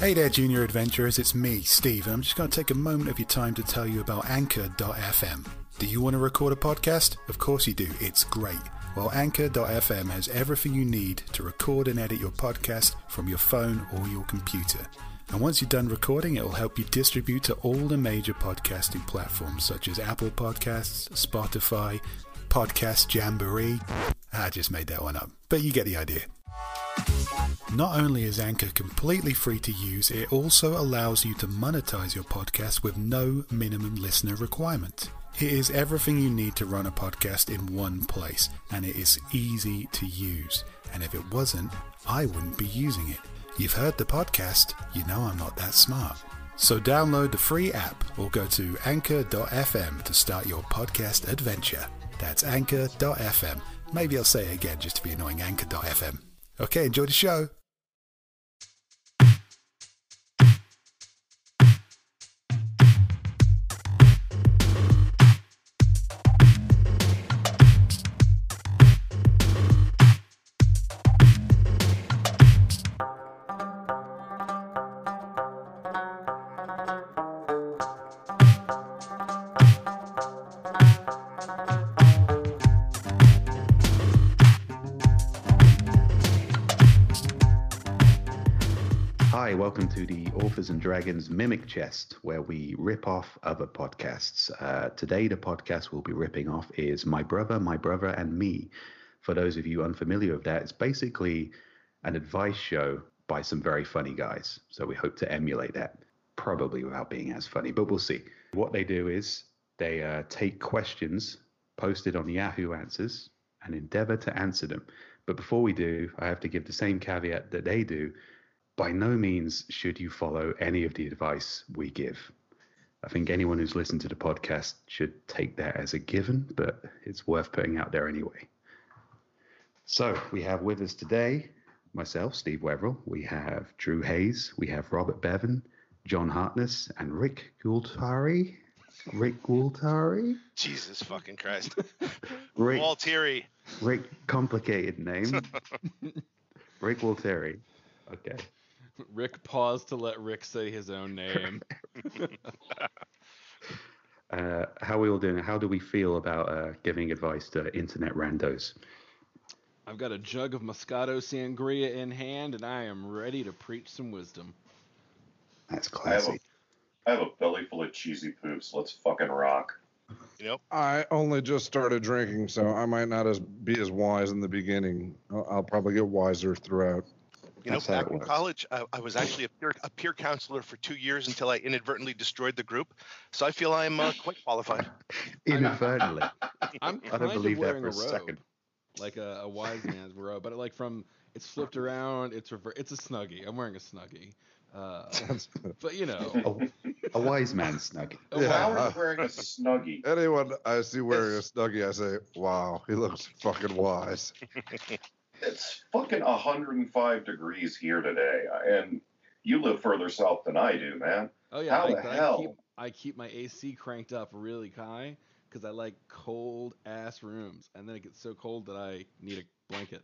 Hey there, junior adventurers, it's me, Steve, and I'm just going to take a moment of your time to tell you about Anchor.fm. Do you want to record a podcast? Of course you do, it's great. Well, Anchor.fm has everything you need to record and edit your podcast from your phone or your computer. And once you're done recording, it will help you distribute to all the major podcasting platforms such as Apple Podcasts, Spotify, Podcast Jamboree. I just made that one up, but you get the idea. Not only is Anchor completely free to use, it also allows you to monetize your podcast with no minimum listener requirement. It is everything you need to run a podcast in one place, and it is easy to use. And if it wasn't, I wouldn't be using it. You've heard the podcast, you know I'm not that smart. So download the free app or go to anchor.fm to start your podcast adventure. That's anchor.fm. Maybe I'll say it again just to be annoying anchor.fm. Okay, enjoy the show. Hi, welcome to the Authors and Dragons Mimic Chest, where we rip off other podcasts. Uh, today, the podcast we'll be ripping off is My Brother, My Brother, and Me. For those of you unfamiliar with that, it's basically an advice show by some very funny guys. So we hope to emulate that, probably without being as funny, but we'll see. What they do is they uh, take questions posted on Yahoo Answers and endeavor to answer them. But before we do, I have to give the same caveat that they do by no means should you follow any of the advice we give. I think anyone who's listened to the podcast should take that as a given, but it's worth putting out there anyway. So we have with us today myself, Steve Wetherell. We have Drew Hayes. We have Robert Bevan, John Hartness, and Rick Gultari. Rick Gultari? Jesus fucking Christ. Rick, Waltieri. Rick, complicated name. Rick Walteri. Okay. Rick paused to let Rick say his own name. Uh, how are we all doing? How do we feel about uh, giving advice to internet randos? I've got a jug of Moscato Sangria in hand, and I am ready to preach some wisdom. That's I have, classy. a, I have a belly full of cheesy poops. Let's fucking rock. You know, I only just started drinking, so I might not as be as wise in the beginning. I'll, I'll probably get wiser throughout. You know, back in college, I, I was actually a peer, a peer counselor for two years until I inadvertently destroyed the group. So I feel I'm uh, quite qualified. Inadvertently. I'm I kind don't believe that for a a second. like a, a wise man's robe, but like from it's flipped around, it's rever- it's a snuggie. I'm wearing a snuggie, uh, but you know, A, a wise man snug. a Yeah. How wise- are you wearing a snuggie? Anyone I see wearing a snuggie, I say, "Wow, he looks fucking wise." It's fucking 105 degrees here today, and you live further south than I do, man. Oh yeah, How I, the I hell? keep I keep my AC cranked up really high because I like cold ass rooms, and then it gets so cold that I need a blanket.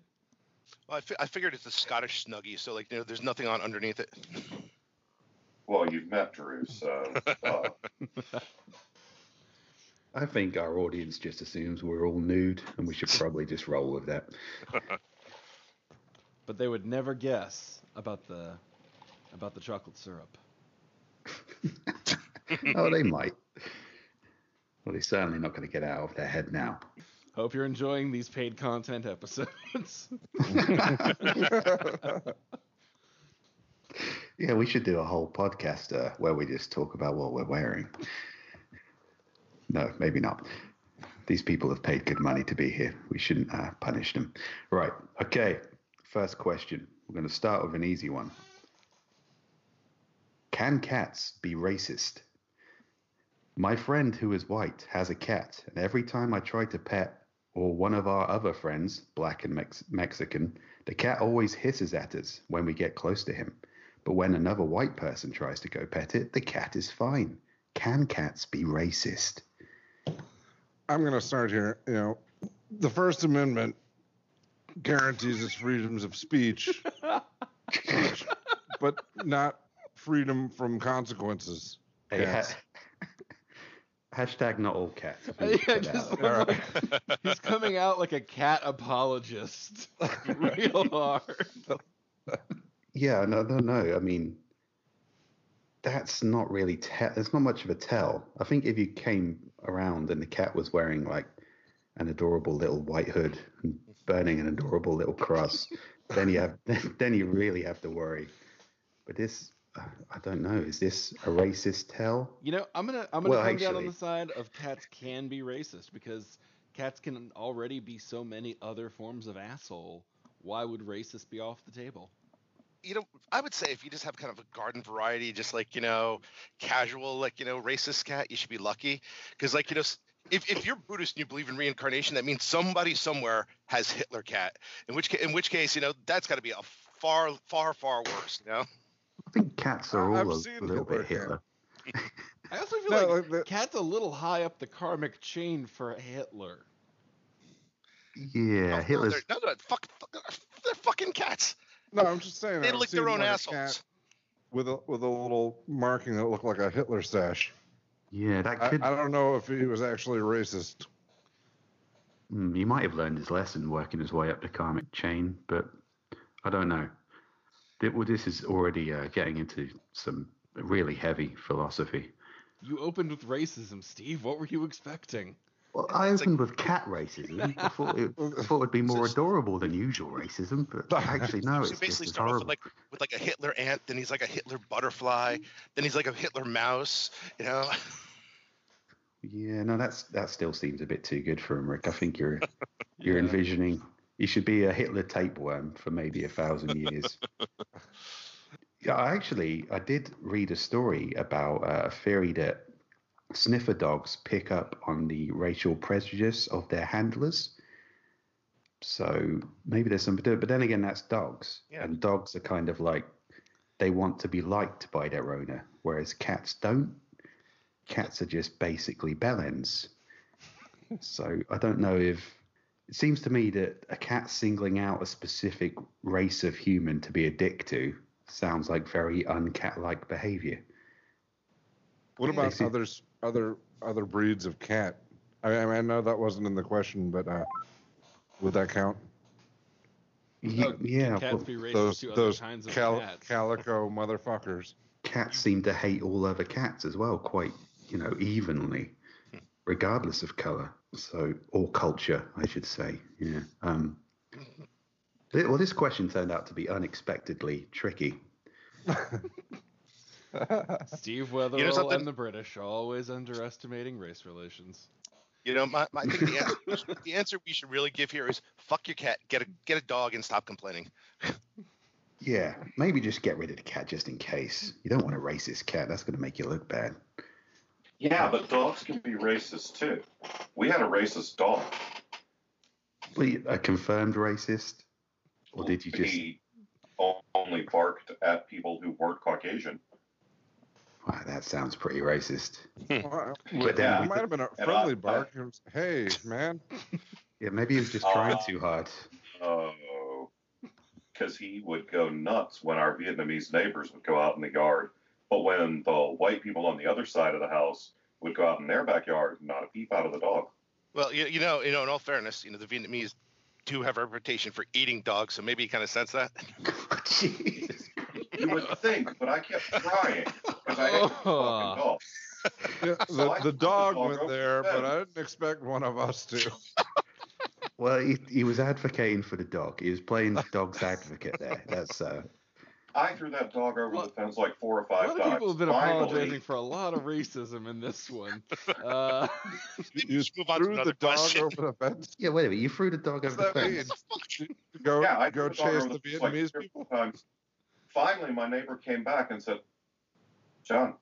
Well, I, fi- I figured it's a Scottish snuggie, so like you know, there's nothing on underneath it. Well, you've met Drew, so uh, I think our audience just assumes we're all nude, and we should probably just roll with that. But they would never guess about the about the chocolate syrup. oh, they might. Well, they're certainly not going to get out of their head now. Hope you're enjoying these paid content episodes. Yeah, we should do a whole podcast uh, where we just talk about what we're wearing. No, maybe not. These people have paid good money to be here. We shouldn't uh, punish them. Right. Okay. First question. We're going to start with an easy one. Can cats be racist? My friend who is white has a cat, and every time I try to pet or one of our other friends, black and Mex- Mexican, the cat always hisses at us when we get close to him. But when another white person tries to go pet it, the cat is fine. Can cats be racist? I'm going to start here. You know, the First Amendment guarantees its freedoms of speech, but not freedom from consequences. Hey, ha- hashtag not all cats. I think we yeah, just out. looks like he's coming out like a cat apologist, real hard. Yeah, no, no, no. I mean, that's not really tell. It's not much of a tell. I think if you came around and the cat was wearing like an adorable little white hood and burning an adorable little cross, then you have then you really have to worry. But this, uh, I don't know. Is this a racist tell? You know, I'm gonna I'm gonna Well, come down on the side of cats can be racist because cats can already be so many other forms of asshole. Why would racist be off the table? you know, I would say if you just have kind of a garden variety, just like you know, casual, like you know, racist cat, you should be lucky because like you know. S- If, if you're Buddhist and you believe in reincarnation, that means somebody somewhere has Hitler cat. In which in which case, you know, that's got to be a far, far, far worse. You know. I think cats are I've all a, seen a little bit Hitler Hitler. I also feel No, like like the- cat's a little high up the karmic chain for Hitler. Yeah, no, Hitler's. they're, no, no, fuck, fuck, they're fucking cats. No, I'm just saying. They lick their own like, assholes. With a with a little marking that looked like a Hitler stash. Yeah, that I, could. I don't know if he was actually racist. Mm, he might have learned his lesson working his way up the karmic chain, but I don't know. Th- Well, this is already uh, getting into some really heavy philosophy. You opened with racism, Steve. What were you expecting? Well, I opened with cat racism. I thought it, I thought it'd be more adorable than usual racism, but actually, no, so it's basically as start off horrible. with like with like a Hitler ant, then he's like a Hitler butterfly, then he's like a Hitler mouse. You know. Yeah, no, that's that still seems a bit too good for him, Rick. I think you're you're Yeah. envisioning he should be a Hitler tapeworm for maybe a thousand years. yeah, I actually I did read a story about uh, a theory that sniffer dogs pick up on the racial prejudice of their handlers. So maybe there's something to it, but then again, that's dogs, Yeah. and dogs are kind of like they want to be liked by their owner, whereas cats don't cats are just basically bellends. so I don't know if it seems to me that a cat singling out a specific race of human to be a dick to sounds like very uncat-like behavior. What about seem- others other other breeds of cat? I mean, I know that wasn't in the question, but uh, would that count? Ye- Oh, yeah, cats well, be racist Those to other kinds of cal- cats? calico motherfuckers. cats seem to hate all other cats as well, quite you know evenly, regardless of color. So or culture, I should say. Yeah. Um, well, this question turned out to be unexpectedly tricky. Steve Wetherell You know and the British always underestimating race relations. You know, my, my I think the answer, the answer we should really give here is fuck your cat, get a get a dog, and stop complaining. Yeah, maybe just get rid of the cat just in case. You don't want a racist cat. That's going to make you look bad. yeah, but dogs can be racist too. We had a racist dog. Well, a confirmed racist. Or did you just? He only barked at people who weren't Caucasian. Wow, that sounds pretty racist. Well, But then it might have been a friendly I- bark. It was, hey, man. Yeah, maybe he was just trying Uh, too hard. Oh, because he would go nuts when our Vietnamese neighbors would go out in the yard. But when the white people on the other side of the house would go out in their backyard, not a peep out of the dog. Well, you, you know, you know, in all fairness, you know, the Vietnamese do have a reputation for eating dogs, so maybe you kind of sense that. Jeez. You would think, but I kept trying because I hate the fucking dog. Yeah, So the, I the threw the dog dog went there, the but I didn't expect one of us to. Well, he, he was advocating for the dog. He was playing the dog's advocate there. That's uh, I threw that dog over the fence like four or A five lot of times. people have been Finally, apologizing for a lot of racism in this one. Uh, You move on threw another the dog question. over the fence. yeah. Wait a minute, you threw the dog over the that mean? fence. Go, yeah, I go threw the chase over the fence like Vietnamese people. Times. Finally, my neighbor came back and said, "John,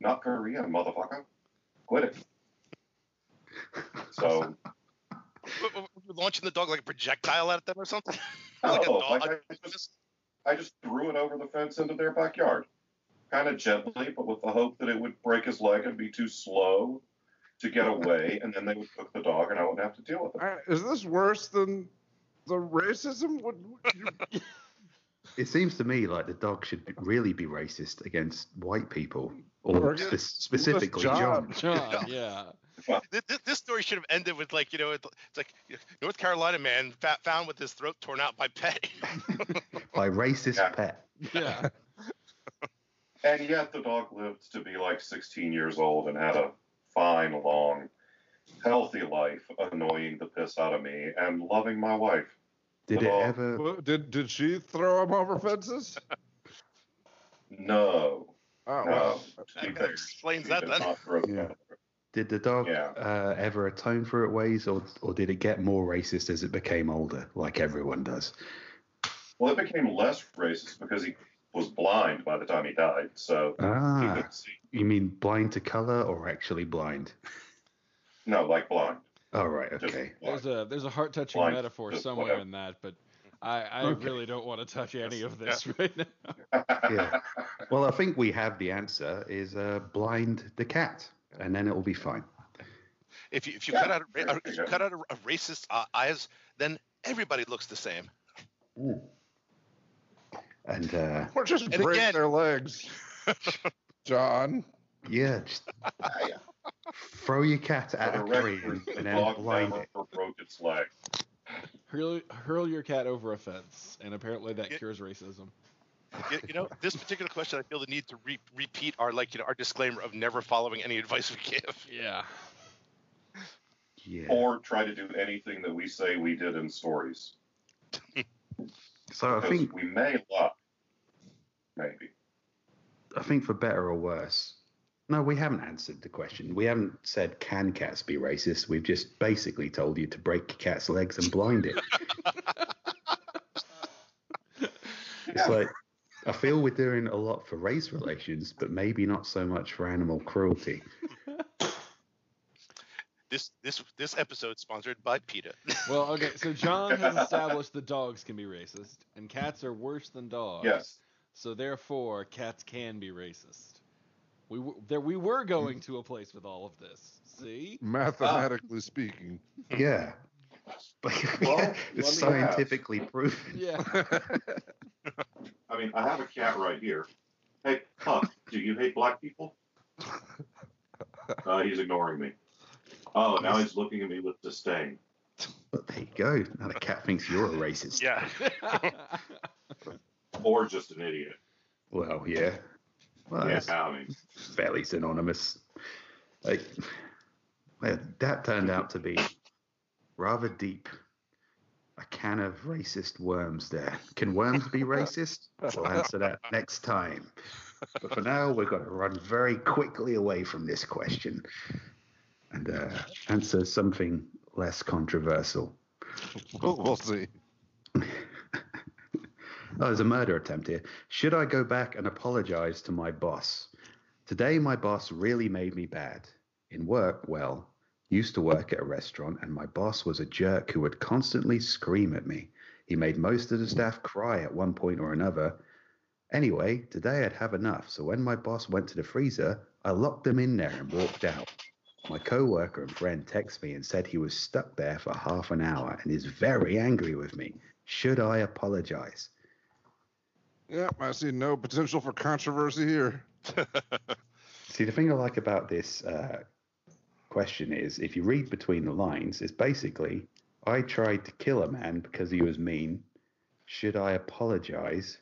not Korean, motherfucker. Quit it." So, What- what- You're launching the dog like a projectile at them or something. like a no, dog. like I, just, I just threw it over the fence into their backyard, kind of gently, but with the hope that it would break his leg and be too slow to get away, and then they would cook the dog, and I wouldn't have to deal with it. Uh, Is this worse than the racism? Would, would you, It seems to me like the dog should really be racist against white people, or Or spe- against- specifically John. John. John, yeah. Th- th- This story should have ended with like you know it's like North Carolina man found with his throat torn out by pet. by racist Yeah. pet. Yeah. And yet the dog lived to be like 16 years old and had a fine, long, healthy life, annoying the piss out of me and loving my wife. Did The it ever? Did did she throw him over fences? No, Oh, no. wow. She That explains that then. not throw the Yeah. Did the dog Yeah. uh, ever atone for it ways, or or did it get more racist as it became older, like everyone does? Well, it became less racist because he was blind by the time he died, so Ah, couldn't see. you mean blind to color, or actually blind? No, like blind. Oh right, okay. There's a there's a heart touching Blind, metaphor just somewhere whatever. in that, but I, I Okay. really don't want to touch any of this right now. Yeah. Well, I think we have the answer. Is uh, blind the cat, and then it will be fine. If you if you Yeah, cut out a, there if you cut out a, a racist uh, eyes, then everybody looks the same. And uh, Or just And break again- their legs. John. yeah, just throw your cat at a record, tree and, the and then blind never it. broke its leg. Hurl, hurl your cat over a fence, and apparently that Yeah. cures racism. You, you know, this particular question, I feel the need to re- repeat our like you know our disclaimer of never following any advice we give. Yeah. Yeah. Or try to do anything that we say we did in stories. So I think we may lie. Maybe. I think for better or worse. No, we haven't answered the question. We haven't said can cats be racist. We've just basically told you to break your cat's legs and blind it. It's like I feel we're doing a lot for race relations, but maybe not so much for animal cruelty. This this this episode sponsored by PETA. Well, okay, so John has established that dogs can be racist, and cats are worse than dogs. Yes. So therefore, cats can be racist. We w- there we were going to a place with all of this. See? Mathematically speaking. Yeah. But Well, it's me ask. scientifically proven. Yeah. I mean, I have a cat right here. Hey, Puck, do you hate black people? Uh, he's ignoring me. Oh, now he's looking at me with disdain. But there you go. Now the cat thinks you're a racist. yeah. Or just an idiot. Well, yeah. Well, Yeah, I mean, fairly synonymous. Like, well, that turned out to be rather deep. A can of racist worms there. Can worms be racist? We'll answer that next time. But for now, we've got to run very quickly away from this question and uh, answer something less controversial. We'll see. Oh, there's a murder attempt here. Should I go back and apologize to my boss? Today, my boss really made me bad. In work, well, used to work at a restaurant, and my boss was a jerk who would constantly scream at me. He made most of the staff cry at one point or another. Anyway, today I'd have enough, so when my boss went to the freezer, I locked him in there and walked out. My coworker and friend texted me and said he was stuck there for half an hour and is very angry with me. Should I apologize? Yep, I see no potential for controversy here. See, the thing I like about this uh, question is if you read between the lines, it's basically I tried to kill a man because he was mean. Should I apologize?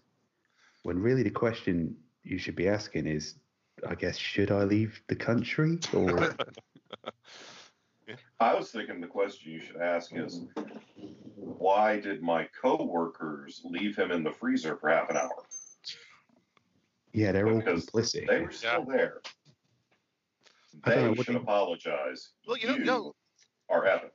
When really the question you should be asking is, I guess, should I leave the country? Or I was thinking the question you should ask is, why did my coworkers leave him in the freezer for half an hour? yeah, they were Because complicit. They were still there. I know, They what should you- apologize. Well, you know, no, are epic.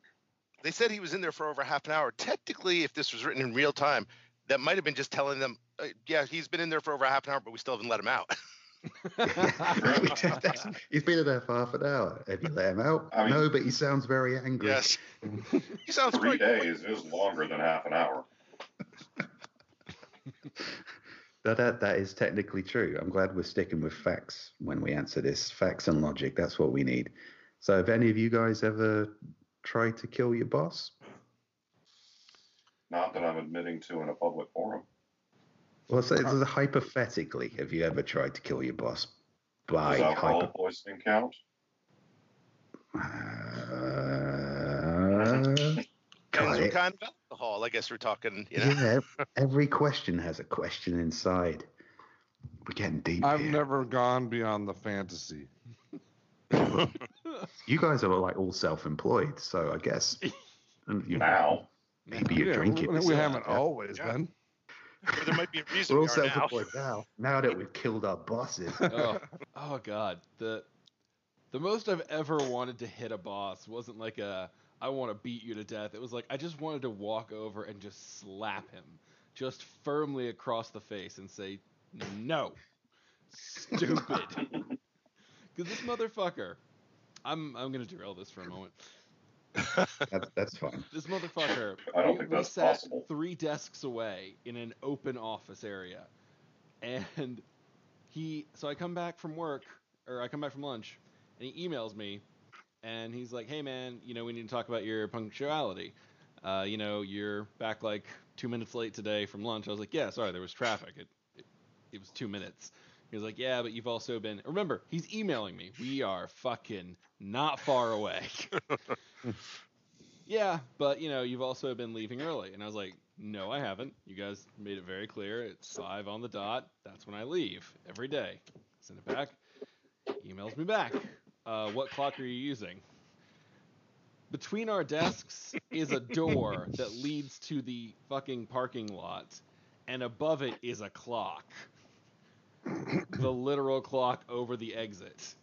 they said he was in there for over half an hour. Technically, if this was written in real time, that might have been just telling them, uh, yeah, he's been in there for over half an hour, but we still haven't let him out. He's been there for half an hour. Have you let him out? I mean- no, but he sounds very angry. yes. he sounds Three great. days is longer than half an hour. That, that that is technically true. I'm glad we're sticking with facts when we answer this. Facts and logic. That's what we need. So, have any of you guys ever tried to kill your boss? Not that I'm admitting to in a public forum. Well, so it's hypothetically, have you ever tried to kill your boss by Does alcohol hypo? poisoning count? Uh, Depends God, what it- kind of alcohol. I guess we're talking, you know. yeah, every question has a question inside. We're getting deep I've here. never gone beyond the fantasy. You guys are like all self-employed, so I guess and, you know, Now. maybe you're Yeah, drinking. we, we haven't always Yeah. been. Or there might be a reason We're we all are now. self-employed now. Now that we've killed our bosses. oh, oh god the the most i've ever wanted to hit a boss wasn't like a i want to beat you to death it was like i just wanted to walk over and just slap him just firmly across the face and say no stupid because this motherfucker i'm i'm gonna derail this for a moment That's, that's fine. this motherfucker I don't we, think we sat possible. three desks away in an open office area. And he so i come back from work or i come back from lunch and he emails me and he's like hey man you know we need to talk about your punctuality. Uh, you know you're back like two minutes late today from lunch. I was like yeah sorry there was traffic. It, it, it was two minutes he was like yeah but you've also been remember he's emailing me we are fucking not far away yeah, but you know, you've also been leaving early. And I was like, no, I haven't. You guys made it very clear. It's five on the dot. That's when I leave every day. Send it back. Emails me back. Uh, what clock are you using? Between our desks is a door that leads to the fucking parking lot, and above it is a clock. The literal clock over the exit.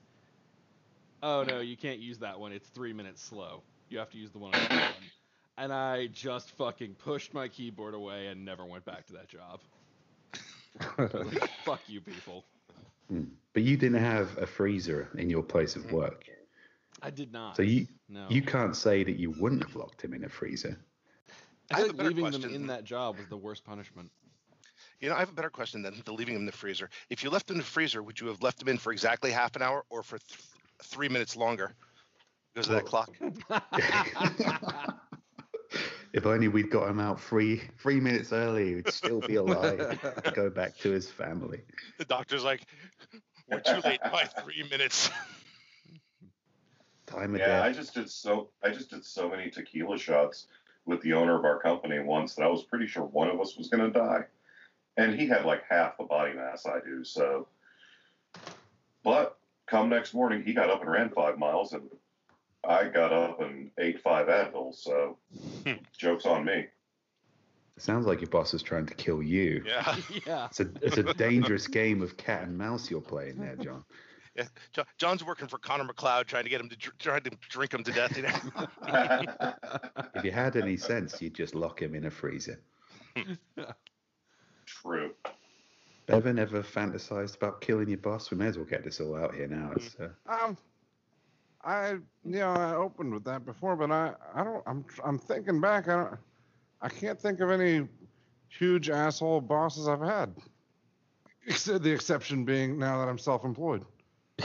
Oh no, you can't use that one. It's three minutes slow. You have to use the one on the phone. And I just fucking pushed my keyboard away and never went back to that job. Like, fuck you people. Hmm. But you didn't have a freezer in your place of work. I did not. So you no. you can't say that you wouldn't have locked him in a freezer. I I have feel a like better leaving them in that job was the worst punishment. You know, I have a better question than the leaving them in the freezer. If you left them in the freezer, would you have left them in for exactly half an hour or for th- three minutes longer because of that clock? If only we'd got him out three three minutes early, he'd still be alive. go back to his family. The doctor's like, we're too late by three minutes. Time of Yeah, I just did so I just did so many tequila shots with the owner of our company once that I was pretty sure one of us was gonna die. And he had like half the body mass I do, so but come next morning he got up and ran five miles and I got up and ate five Advils, so hmm. joke's on me. It sounds like your boss is trying to kill you. Yeah. yeah. It's a it's a dangerous game of cat and mouse you're playing there, John. yeah. John's working for Connor MacLeod, trying to get him to dr- trying to drink him to death. You know? If you had any sense, you'd just lock him in a freezer. Hmm. True. Bevan ever fantasized about killing your boss? We may as well get this all out here now. It's, uh, Um, I you know I opened with that before, but I I don't I'm I'm thinking back. I don't I can't think of any huge asshole bosses I've had. Except the exception being now that I'm self-employed.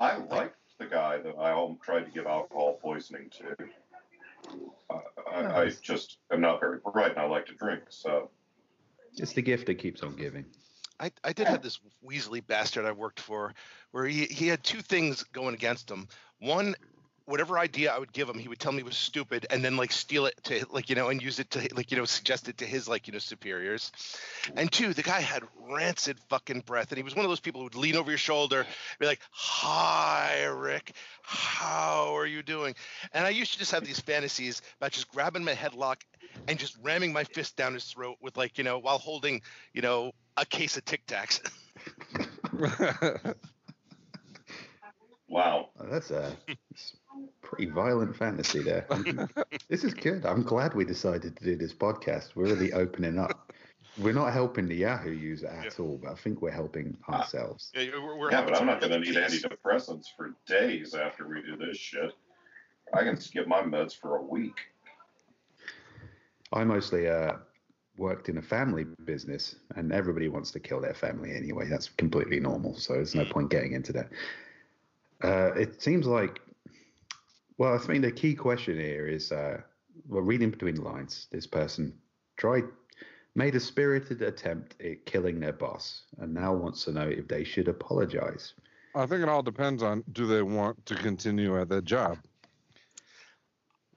I liked the guy that I al- tried to give alcohol poisoning to. I, I, I just am not very bright and I like to drink, so It's the gift that keeps on giving. I, I did have this Weasley bastard I worked for where he, he had two things going against him. One, whatever idea I would give him, he would tell me was stupid and then like steal it to like, you know, and use it to like, you know, suggest it to his like, you know, superiors. And two, the guy had rancid fucking breath. And he was one of those people who would lean over your shoulder, be like, Hi, Rick. How are you doing? And I used to just have these fantasies about just grabbing my headlock and just ramming my fist down his throat with like, you know, while holding, you know, a case of Tic Tacs. wow. Oh, that's a it's pretty violent fantasy there. this is good. I'm glad we decided to do this podcast. We're really opening up. We're not helping the Yahoo user at all, but I think we're helping ourselves. Yeah, we're, we're yeah, but I'm not going to need antidepressants for days after we do this shit. I can skip my meds for a week. I mostly uh, worked in a family business, and everybody wants to kill their family anyway. That's completely normal. So there's no point getting into that. Uh, it seems like, well, I mean, the key question here is, uh, well, reading between the lines, this person tried, made a spirited attempt at killing their boss, and now wants to know if they should apologize. I think it all depends on do they want to continue at that job.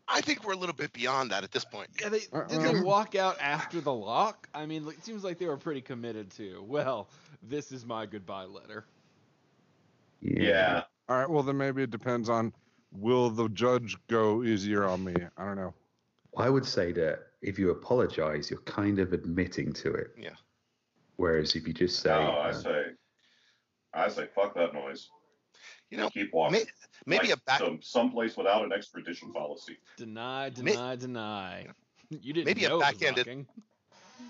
I think we're a little bit beyond that at this point. Yeah, they Uh, did they walk out after the lock? I mean, it seems like they were pretty committed to. Well, this is my goodbye letter. Yeah. All right. Well, then maybe it depends on will the judge go easier on me? I don't know. I would say that if you apologize, you're kind of admitting to it. Yeah. Whereas if you just say, No, I uh, say, I say, fuck that noise. You know, Keep walking. may, maybe like a back, some someplace without an extradition policy. Deny, May- deny, deny. You didn't maybe a know it was backhanded-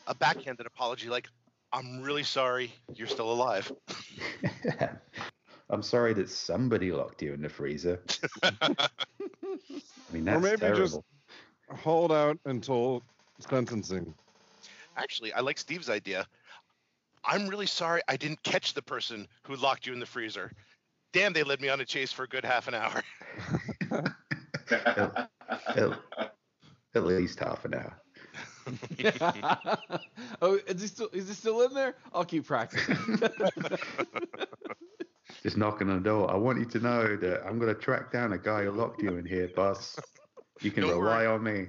a backhanded apology, like I'm really sorry you're still alive. I'm sorry that somebody locked you in the freezer. I mean, that's or maybe terrible. just hold out until sentencing. Actually, I like Steve's idea. I'm really sorry I didn't catch the person who locked you in the freezer. Damn, they led me on a chase for a good half an hour. at, at least half an hour. oh, is he still is he still in there? I'll keep practicing. Just knocking on the door. I want you to know that I'm going to track down a guy who locked you in here, boss. You can Don't rely worry. on me.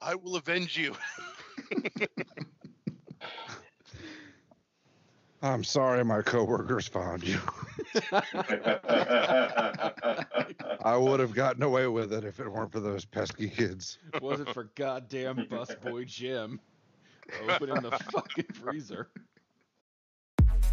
I will avenge you. I'm sorry my coworkers found you. I would have gotten away with it if it weren't for those pesky kids. It Was it for goddamn busboy Jim opening the fucking freezer?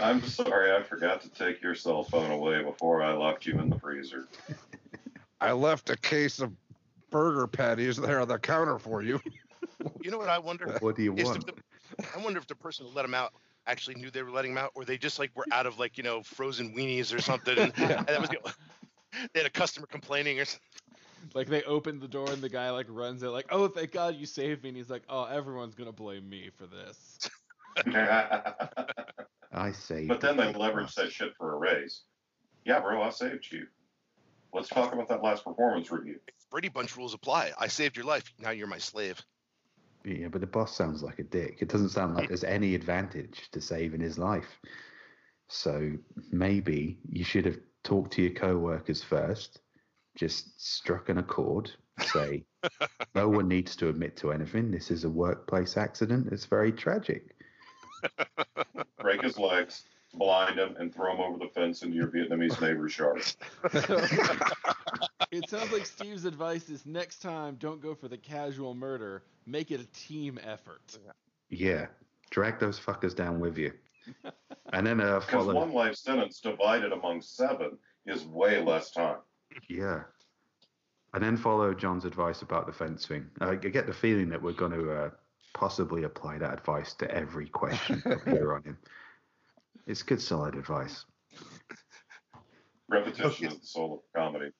I'm sorry, I forgot to take your cell phone away before I locked you in the freezer. I left a case of burger patties there on the counter for you. You know what I wonder? What do you is want? the- I wonder if the person who let him out actually knew they were letting him out, or they just like were out of like you know frozen weenies or something, and, and that was the, they had a customer complaining or something. Like they opened the door and the guy like runs it like, "Oh, thank God you saved me." And he's like, "Oh, everyone's gonna blame me for this." I say. but then they leverage that shit for a raise. Yeah, bro, I saved you. Let's talk about that last performance review. Brady Bunch rules apply. I saved your life. Now you're my slave. Yeah, but the boss sounds like a dick. It doesn't sound like hmm. there's any advantage to saving his life. So maybe you should have talked to your co-workers first, just struck an accord, say no one needs to admit to anything. This is a workplace accident. It's very tragic. Break his legs, blind him, and throw him over the fence into your Vietnamese neighbor's yard. It sounds like Steve's advice is next time don't go for the casual murder, make it a team effort. Yeah, drag those fuckers down with you, and then uh, Because follow. one life sentence divided among seven is way less time. Yeah. And then follow John's advice about the fence thing. I get the feeling that we're going to uh, possibly apply that advice to every question from here on in. It's good, solid advice. Repetition is the soul of comedy.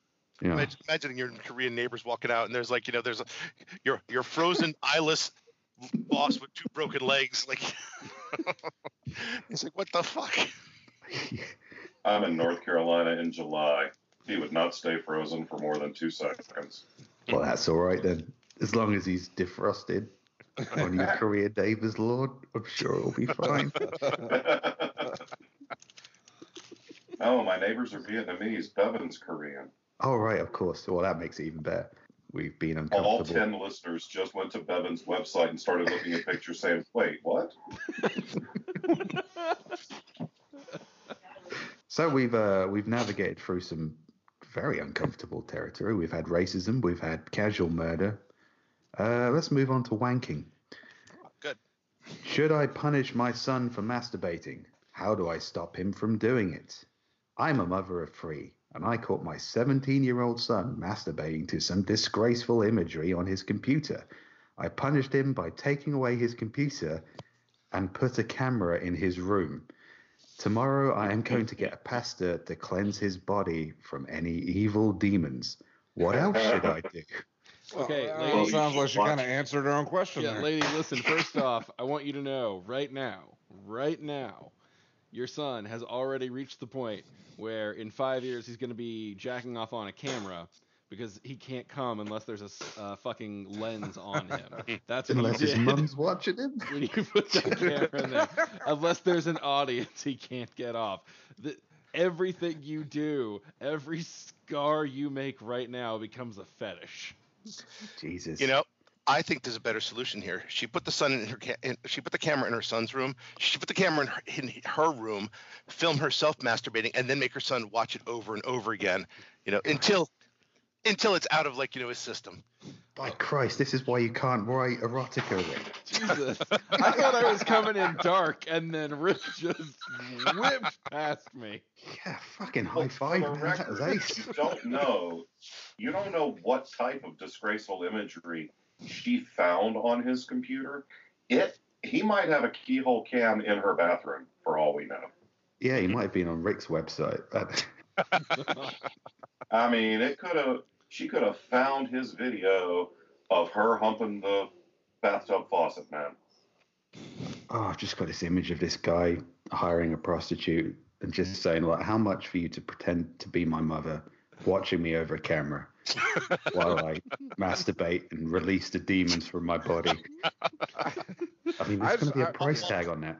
Yeah. Imagine, imagining your Korean neighbors walking out and there's like, you know, there's a your your frozen eyeless boss with two broken legs. Like, he's like, what the fuck? I'm in North Carolina in July. He would not stay frozen for more than two seconds. Well, that's all right then. As long as he's defrosted on your Korean neighbor's Lord. I'm sure it'll be fine. oh, my neighbors are Vietnamese. Bevan's Korean. oh, right, of course. Well, that makes it even better. We've been uncomfortable. All 10 listeners just went to Bevan's website and started looking at pictures saying, wait, what? So we've uh, we've navigated through some very uncomfortable territory. We've had racism, we've had casual murder. Uh, let's move on to wanking. Good. Should I punish my son for masturbating? How do I stop him from doing it? I'm a mother of three, and I caught my 17 year old son masturbating to some disgraceful imagery on his computer. I punished him by taking away his computer and put a camera in his room. Tomorrow I am going to get a pastor to cleanse his body from any evil demons. What else should I do? Okay, Well, lady. it sounds like she kind of answered her own question Yeah, there. lady, listen. First off, I want you to know right now, right now, your son has already reached the point where in five years he's going to be jacking off on a camera because he can't come unless there's a uh, fucking lens on him. That's what Unless his did mum's watching him. when you put that camera in there. Unless there's an audience, he can't get off. The, everything you do, every scar you make right now becomes a fetish. Jesus. You know, I think there's a better solution here. She put the son in her. Ca- in, she put the camera in her son's room. She put the camera in her, in her room, film herself masturbating, and then make her son watch it over and over again. You know, until until it's out of like you know his system. By Christ, this is why you can't write erotica, Rick. Jesus. I thought I was coming in dark, and then Rick just whipped past me. Yeah, fucking high five, for the man. That was record, ace. You don't know. You don't know what type of disgraceful imagery she found on his computer. It. He might have a keyhole cam in her bathroom, for all we know. Yeah, he might have been on Rick's website. I mean, it could have. She could have found his video of her humping the bathtub faucet, man. oh, I've just got this image of this guy hiring a prostitute and just saying, like, how much for you to pretend to be my mother, watching me over a camera while I masturbate and release the demons from my body. I mean, there's going to be a price tag on that.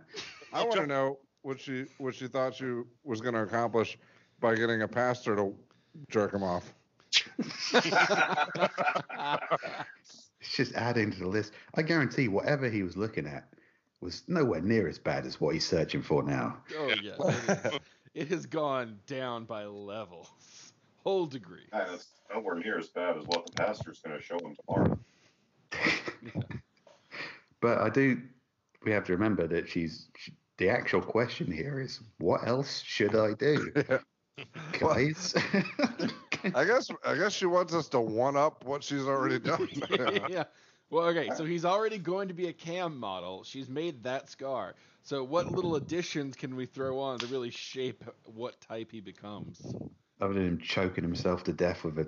I want to know what she what she thought she was going to accomplish by getting a pastor to jerk him off. It's just adding to the list. I guarantee whatever he was looking at was nowhere near as bad as what he's searching for now. Oh yeah, it, is- it has gone down by levels, whole degree. And it's nowhere near as bad as what the pastor's going to show him tomorrow. But I do, we have to remember that she's, she, the actual question here is, what else should I do? Guys? I guess I guess she wants us to one up what she's already done. yeah. Well, okay, so he's already going to be a cam model. She's made that scar. So what little additions can we throw on to really shape what type he becomes? Other than him choking himself to death with a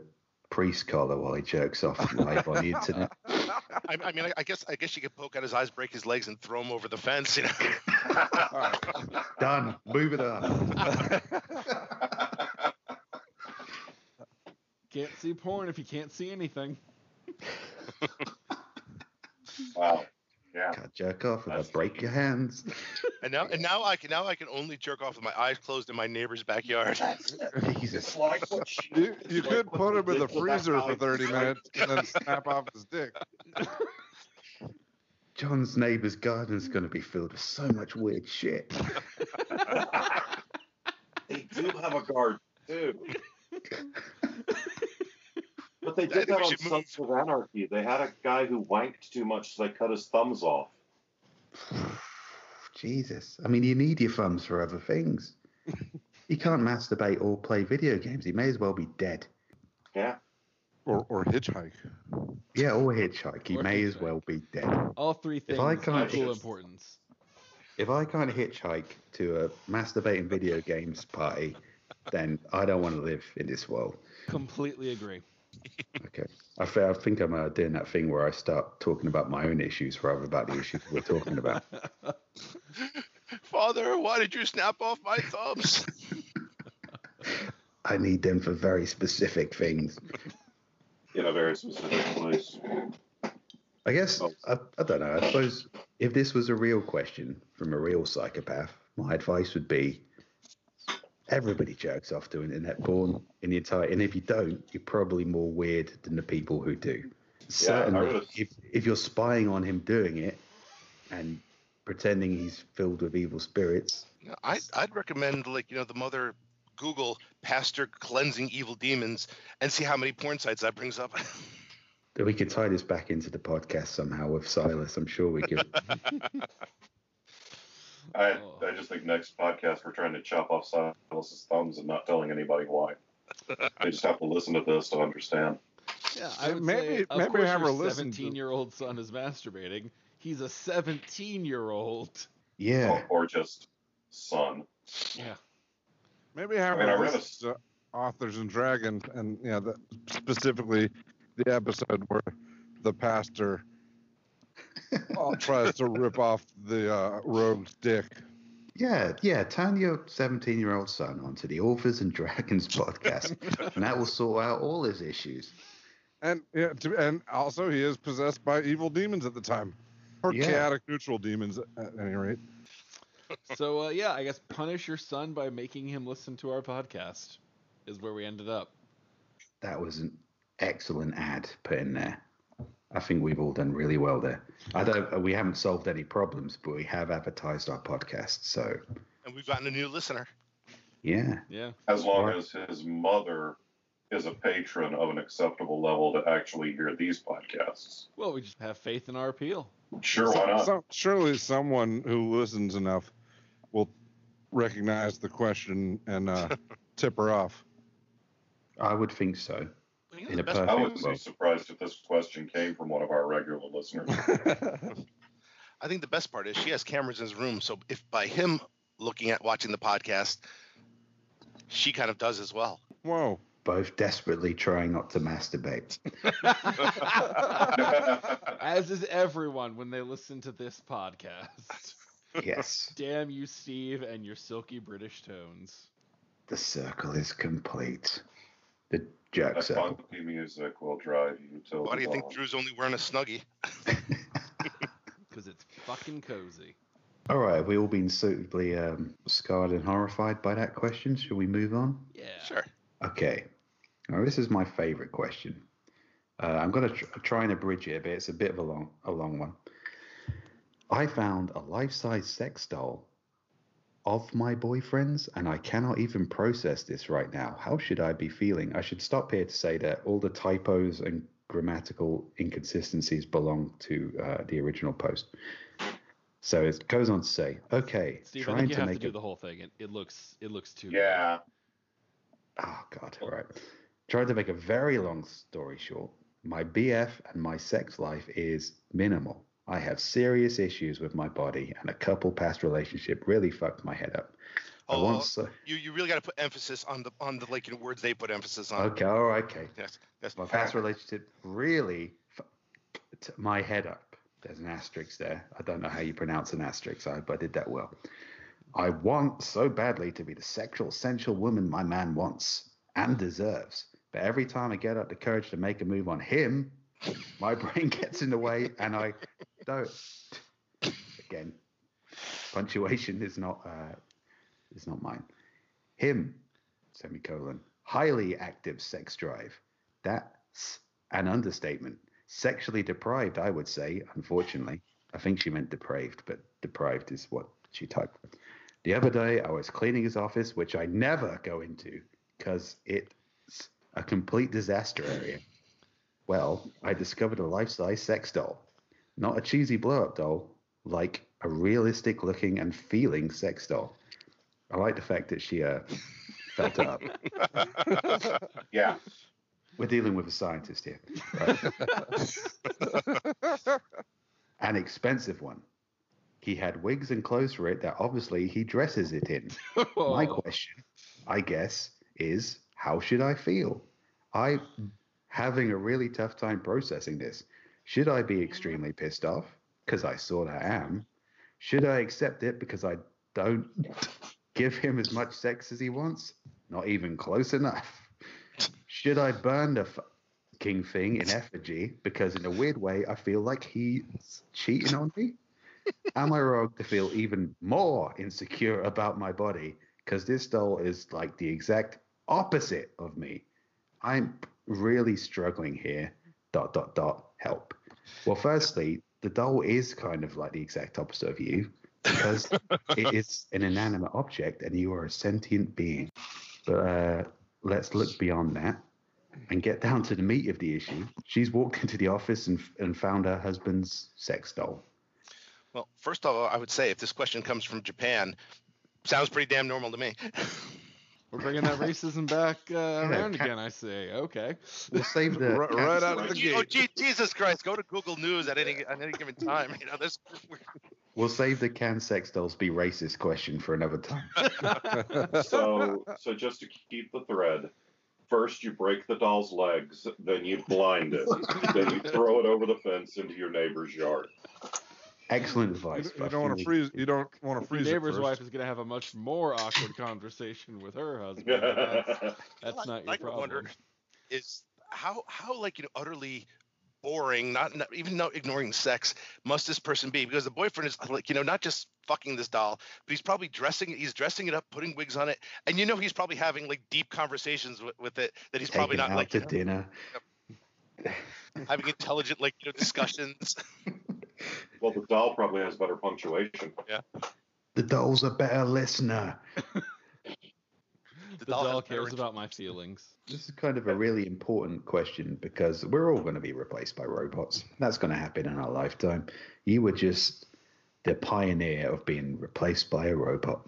priest collar while he jerks off live on the internet. I, I mean, I, I guess I guess you could poke out his eyes, break his legs, and throw him over the fence. You know. Done. Move it on. Can't see porn if you can't see anything. Wow. Yeah. Can't jerk off without break your hands. And now, and now I can now I can only jerk off with my eyes closed in my neighbor's backyard. Jesus. Like what You, you could put him in the freezer for 30 minutes and then snap off his dick. John's neighbour's garden's going to be filled with so much weird shit. They do have a garden too. But they did think that on should Sons of Anarchy. They had a guy who wanked too much, so they cut his thumbs off. Jesus. I mean, you need your thumbs for other things. You can't masturbate or play video games. He may as well be dead. Yeah. Or, or hitchhike. Yeah, or hitchhike. He Or may as well be dead. All three things If I can't- equal importance. If I can't hitchhike to a masturbating video games party, then I don't want to live in this world. Completely agree. Okay. I, fe- I think I'm uh, doing that thing where I start talking about my own issues rather about the issues we're talking about. Father, why did you snap off my thumbs? I need them for very specific things. In a very specific place. I guess Oh. I, I don't know. I suppose if this was a real question from a real psychopath, my advice would be everybody jerks off to internet porn in the entire. And if you don't, you're probably more weird than the people who do. Certainly, would've- if if you're spying on him doing it and pretending he's filled with evil spirits, I, I'd recommend, like, you know, the mother Google pastor cleansing evil demons and see how many porn sites that brings up. that we could tie this back into the podcast somehow with Silas. I'm sure we could. I, Oh. I just think next podcast we're trying to chop off Silas's thumbs and not telling anybody why. they just have to listen to this to understand. Yeah, I would Maybe- say, of maybe course have her your listen 17 year old son is masturbating. He's a 17 year old. yeah. Oh, or, or just son. Yeah. Maybe have I mean, I read a listen to Authors and Dragons, and yeah, the, specifically the episode where the pastor tries to rip off the uh, rogue's dick. Yeah, yeah. Turn your 17 year old son onto the Authors and Dragons podcast, and that will sort out all his issues. And yeah, to, and also he is possessed by evil demons at the time, or Yeah. chaotic neutral demons at, at any rate. So, uh, yeah, I guess punish your son by making him listen to our podcast is where we ended up. That was an excellent ad put in there. I think we've all done really well there. I don't. We haven't solved any problems, but we have advertised our podcast. So and we've gotten a new listener. yeah, Yeah. As long Right. as his mother is a patron of an acceptable level to actually hear these podcasts. Well, we just have faith in our appeal. Sure, why So- not? so- surely someone who listens enough will recognize the question and uh, tip her off. I would think so. You know, In the a best I perfect wouldn't be surprised if this question came from one of our regular listeners. I think the best part is she has cameras in his room, so if by him looking at watching the podcast, she kind of does as well. Whoa. Both desperately trying not to masturbate. As is everyone when they listen to this podcast. Yes, Damn you, Steve, and your silky British tones. the circle is complete. The jerk that circle. funky music will drive you to Why do you the think. Drew's only wearing a snuggie? Because it's fucking cozy. All right, have we all been suitably um, scarred and horrified by that question? Should we move on? Yeah. Sure. Okay. Now, this is my favorite question. Uh, I'm going to tr- try and abridge it a bit. It's a bit of a long, a long one. I found a life-size sex doll of my boyfriend's, and I cannot even process this right now. How should I be feeling? I should stop here to say that all the typos and grammatical inconsistencies belong to uh, the original post. So it goes on to say, okay, Steve, I trying think you to have to make do a the whole thing. It, it looks it looks too Yeah. Oh God! All right. Trying to make a very long story short, my BF and my sex life is minimal. I have serious issues with my body, and a couple past relationship really fucked my head up. I Oh, once. Uh, You you really got to put emphasis on the on the like you know, words they put emphasis on. okay. All right. Okay. Yes. Yes. My past relationship really fucked my head up. There's an asterisk there. I don't know how you pronounce an asterisk, I, but I did that well. I want so badly to be the sexual, sensual woman my man wants and deserves. But every time I get up the courage to make a move on him, my brain gets in the way and I don't. Again, punctuation is not uh, is not mine. Him, semicolon, highly active sex drive. That's an understatement. Sexually deprived, I would say, unfortunately. I think she meant depraved, but deprived is what she typed. The other day, I was cleaning his office, which I never go into because it's a complete disaster area. Well, I discovered a life size sex doll. Not a cheesy blow up doll, like a realistic looking and feeling sex doll. I like the fact that she uh, felt up. yeah. We're dealing with a scientist here. Right? An expensive one. He had wigs and clothes for it that obviously he dresses it in. My question, I guess, is how should I feel? I having a really tough time processing this. Should I be mm-hmm. extremely pissed off? Because I sort of am. Should I accept it because I don't give him as much sex as he wants? Not even close enough. Should I burn the fucking thing in effigy because, in a weird way, I feel like he's cheating on me? Am I wrong to feel even more insecure about my body because this doll is like the exact opposite of me? I'm really struggling here. Dot dot dot. Help. Well, firstly, the doll is kind of like the exact opposite of you because it is an inanimate object and you are a sentient being. But uh, let's look beyond that and get down to the meat of the issue. She's walked into the office and, and found her husband's sex doll. Well, first of all, I would say if this question comes from Japan, sounds pretty damn normal to me. We're bringing that racism back uh, around again. I say, okay. We'll save the right, right out of the gate. Oh, gee, Jesus Christ! Go to Google News at any at any given time. You know, this. We'll save the can sex dolls be racist question for another time. so, so just to keep the thread, first you break the doll's legs, then you blind it, then you throw it over the fence into your neighbor's yard. Excellent advice. you but I don't want to freeze. You don't want to Your freeze it neighbor's first. wife is going to have a much more awkward conversation with her husband. That's, that's not your I problem. wonder is how how like you know utterly boring, not, not even not ignoring sex, must this person be? Because the boyfriend is like you know not just fucking this doll, but he's probably dressing he's dressing it up, putting wigs on it, and you know he's probably having like deep conversations with, with it that he's probably not out like to you know, dinner. having intelligent like you know discussions. Well, the doll probably has better punctuation. yeah, The doll's a better listener. The doll doll cares about my feelings. This is kind of a really important question because we're all going to be replaced by robots. That's going to happen in our lifetime. You were just the pioneer of being replaced by a robot.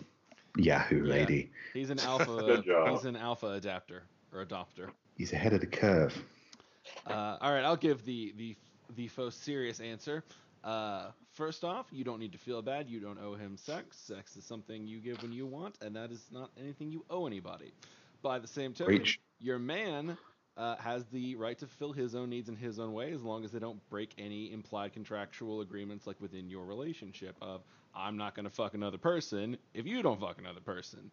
Yahoo Yeah. lady. He's an alpha. Good job. he's an alpha adapter or adopter. He's ahead of the curve. Uh, all right, I'll give the the the most serious answer. Uh, first off, you don't need to feel bad. You don't owe him sex. Sex is something you give when you want, and that is not anything you owe anybody. By the same token, your man uh, has the right to fulfill his own needs in his own way, as long as they don't break any implied contractual agreements, like within your relationship. Of I'm not going to fuck another person if you don't fuck another person.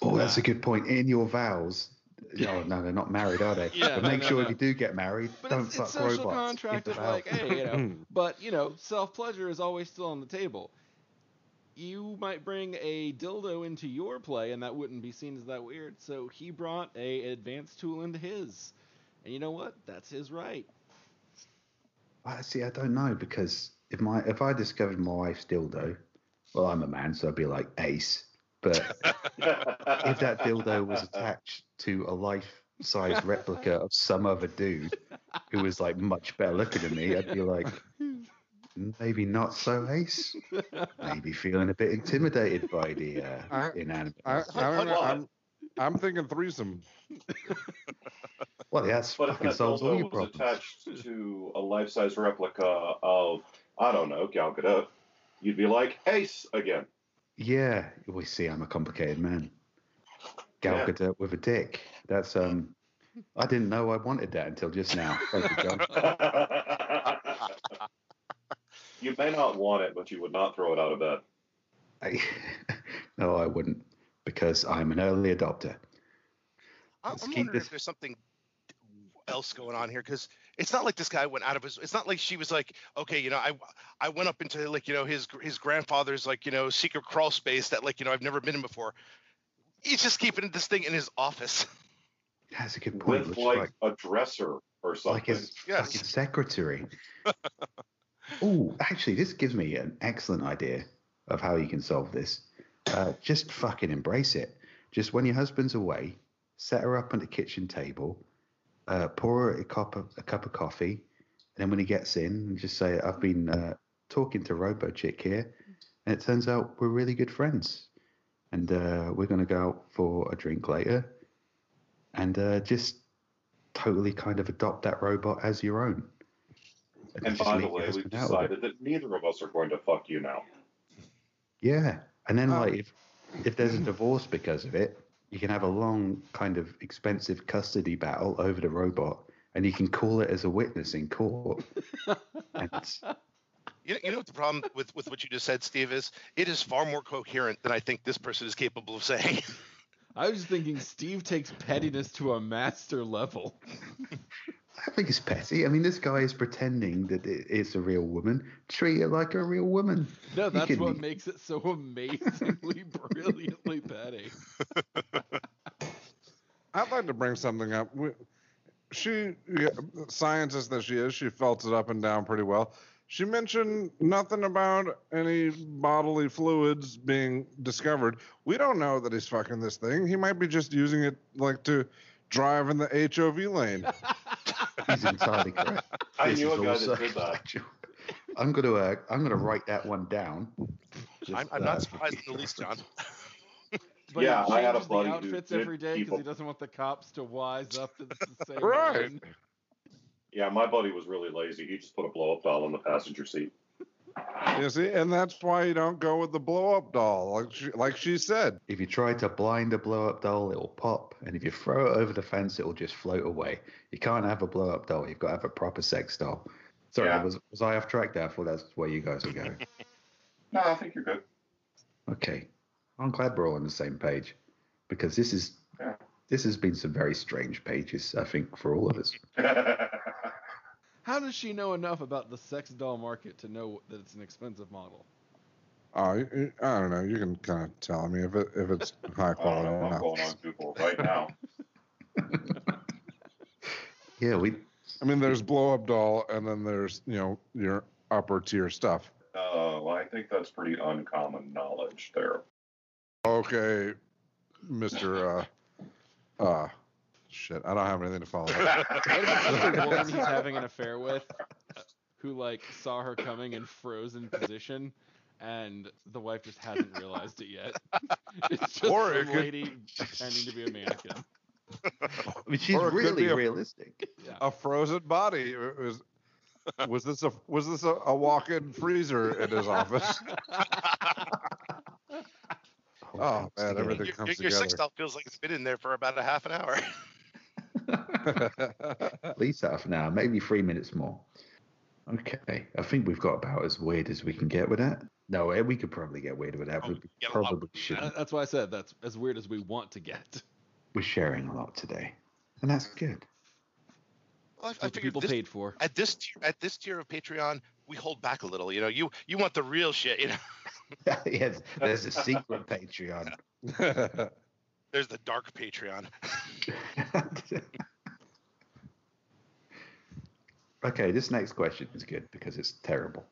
Oh, that's a good point. In your vows. Oh, no, they're not married, are they? Yeah, but no, make no, sure no. if you do get married, But don't it's, fuck it's social robots. contract of like, hey, you know, hmm. but you know, self pleasure is always still on the table. You might bring a dildo into your play, and that wouldn't be seen as that weird. So he brought a advanced tool into his, and you know what? That's his right. I see. I don't know because if my if I discovered my wife's dildo, well, I'm a man, so I'd be like ace. But if that dildo was attached to a life-size replica of some other dude who was like much better looking than me, I'd be like, maybe not so ace. Maybe feeling a bit intimidated by the uh, inanimate. I, I, I, I'm, I'm thinking threesome. well, that's But if fucking that solves all dildo your was problems. attached to a life-size replica of, I don't know, Gal Gadot, you'd be like, Ace again. Yeah, we see. I'm a complicated man. Gal Yeah. Gadot with a dick. That's um. I didn't know I wanted that until just now. Thank you, John. you may not want it, but you would not throw it out of bed. I, no, I wouldn't, because I'm an early adopter. I'm I'm wondering this- if there's something else going on here because it's not like this guy went out of his. It's not like she was like, okay, you know, I I went up into like you know his his grandfather's like you know secret crawl space that like you know I've never been in before. He's just keeping this thing in his office. That's a good point. With Looks like, a dresser or something. like his Yes. fucking secretary. oh, actually, this gives me an excellent idea of how you can solve this. Uh, just fucking embrace it. Just when your husband's away, set her up on the kitchen table, uh, pour her a cup of a cup of coffee, and then when he gets in, just say, "I've been uh, talking to Robo Chick here, and it turns out we're really good friends, and uh, we're going to go out for a drink later." And uh, just totally kind of adopt that robot as your own. And just by the way, we've husband out of it. decided that neither of us are going to fuck you now. Yeah, and then Oh. like if if there's a divorce because of it, you can have a long kind of expensive custody battle over the robot, and you can call it as a witness in court. and You know, you know what the problem with with what you just said, Steve, is it is far more coherent than I think this person is capable of saying. I was just thinking Steve takes pettiness to a master level. I think it's petty. I mean, this guy is pretending that it's a real woman. Treat it like a real woman. No, that's can- what makes it so amazingly, brilliantly petty. I'd like to bring something up. She, yeah, scientist that she is, she felt it up and down pretty well. She mentioned nothing about any bodily fluids being discovered. We don't know that he's fucking this thing. He might be just using it like to drive in the HOV lane. He's entirely correct. I this knew a guy also, that did that. I'm gonna uh, I'm gonna write that one down. Just, I'm, I'm uh, not surprised in the least, John. But Yeah, he I had a changes buddy the outfits did every day because he doesn't want the cops to wise up that it's the same Right. one. Yeah, my buddy was really lazy. He just put a blow up doll in the passenger seat. You see, and that's why you don't go with the blow up doll, like she, like she said. If you try to blind a blow up doll, it'll pop, and if you throw it over the fence, it'll just float away. You can't have a blow up doll. You've got to have a proper sex doll. Sorry, Yeah. was was I off track there? I thought that's where you guys are going. No, I think you're good. okay, I'm glad we're all on the same page because this is Yeah. this has been some very strange pages. I think for all of us. How does she know enough about the sex doll market to know that it's an expensive model? Oh, y- y- I don't know. You can kind of tell me if it if it's high quality don't know. or I'm not. going on Google right now. Yeah, we I mean, there's blow up doll, and then there's you know your upper tier stuff. Uh, well, I think that's pretty uncommon knowledge there. Okay, Mister. Uh, uh, shit. I don't have anything to follow. Up. What if it's just a woman he's having an affair with, who like saw her coming and froze in position, and the wife just hasn't realized it yet. It's just Or it some could- lady pretending to be a mannequin. I mean, she's Or it could really a- realistic. a frozen body. It was was this a was this a, a walk-in freezer in his office? Oh man, everything Your, comes your, your sex together. doll feels like it's been in there for about a half an hour. At least half an hour, maybe three minutes more. Okay, I think we've got about as weird as we can get with that. No, eh, we could probably get weird with that. Oh, We get probably shouldn't. That's why I said that's as weird as we want to get. We're sharing a lot today, and that's good. Well, I, I figured people this, paid for. at this tier, at this tier of Patreon, we hold back a little. You know, you you want the real shit. You know, yes, there's a secret Patreon. there's the dark Patreon. okay, this next question is good because it's terrible.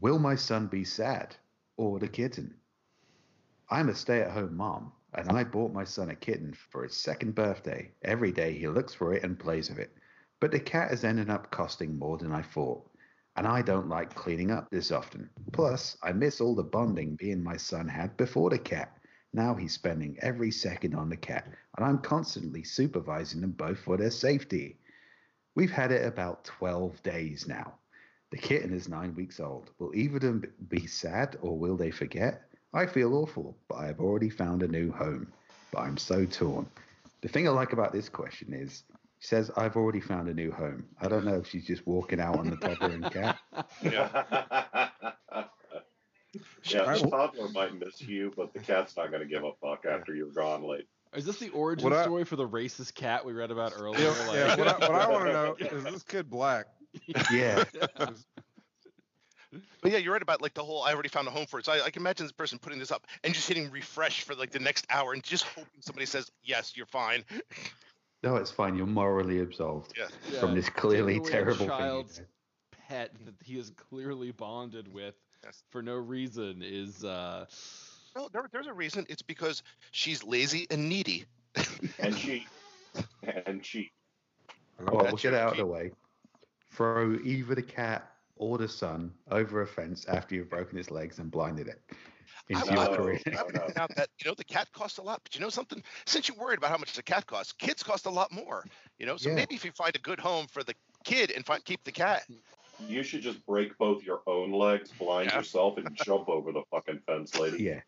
Will my son be sad or the kitten? I'm a stay at home mom, and I bought my son a kitten for his second birthday. Every day he looks for it and plays with it. But the cat has ended up costing more than I thought, and I don't like cleaning up this often. Plus, I miss all the bonding me and my son had before the cat. Now he's spending every second on the cat, and I'm constantly supervising them both for their safety. We've had it about 12 days now. The kitten is nine weeks old. Will either of them be sad or will they forget? I feel awful, but I have already found a new home. But I'm so torn. The thing I like about this question is she says, I've already found a new home. I don't know if she's just walking out on the toddler and cat. yeah, I the toddler might miss you, but the cat's not going to give a fuck after you're gone late. Is this the origin What I- story for the racist cat we read about earlier? Yeah, Like- yeah, what I, what I want to know is this kid black? Yeah. But yeah, you're right about like the whole. I already found a home for it. So I, I can imagine this person putting this up and just hitting refresh for like the next hour and just hoping somebody says yes, you're fine. No, it's fine. You're morally absolved Yeah. from Yeah, this clearly taking terrible thing. child's did. pet that he is clearly bonded with Yes. for no reason is uh No, there, there's a reason. It's because she's lazy and needy. and cheap. And cheap. Well, we'll get your out of the way. Throw either the cat or the son over a fence after you've broken its legs and blinded it into I- your I- career. I would point out that you know the cat costs a lot, but you know something? Since you're worried about how much the cat costs, kids cost a lot more. You know, so Yeah. maybe if you find a good home for the kid and find, keep the cat. You should just break both your own legs, blind Yeah. yourself, and jump over the fucking fence, lady. Yeah.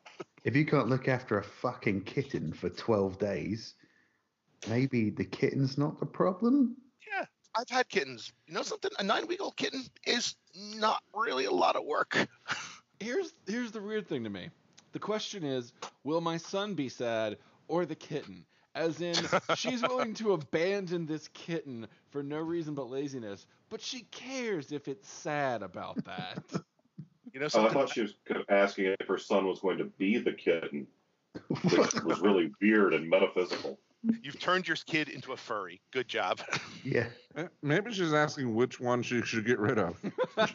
If you can't look after a fucking kitten for 12 days, maybe the kitten's not the problem? Yeah, I've had kittens. You know something? A nine-week-old kitten is not really a lot of work. here's here's the weird thing to me. The question is, will my son be sad or the kitten? As in, she's willing to abandon this kitten for no reason but laziness, but she cares if it's sad about that. You know Oh, I thought she was asking if her son was going to be the kitten, which was really weird and metaphysical. You've turned your kid into a furry. Good job. Yeah. Eh, Maybe she's asking which one she should get rid of.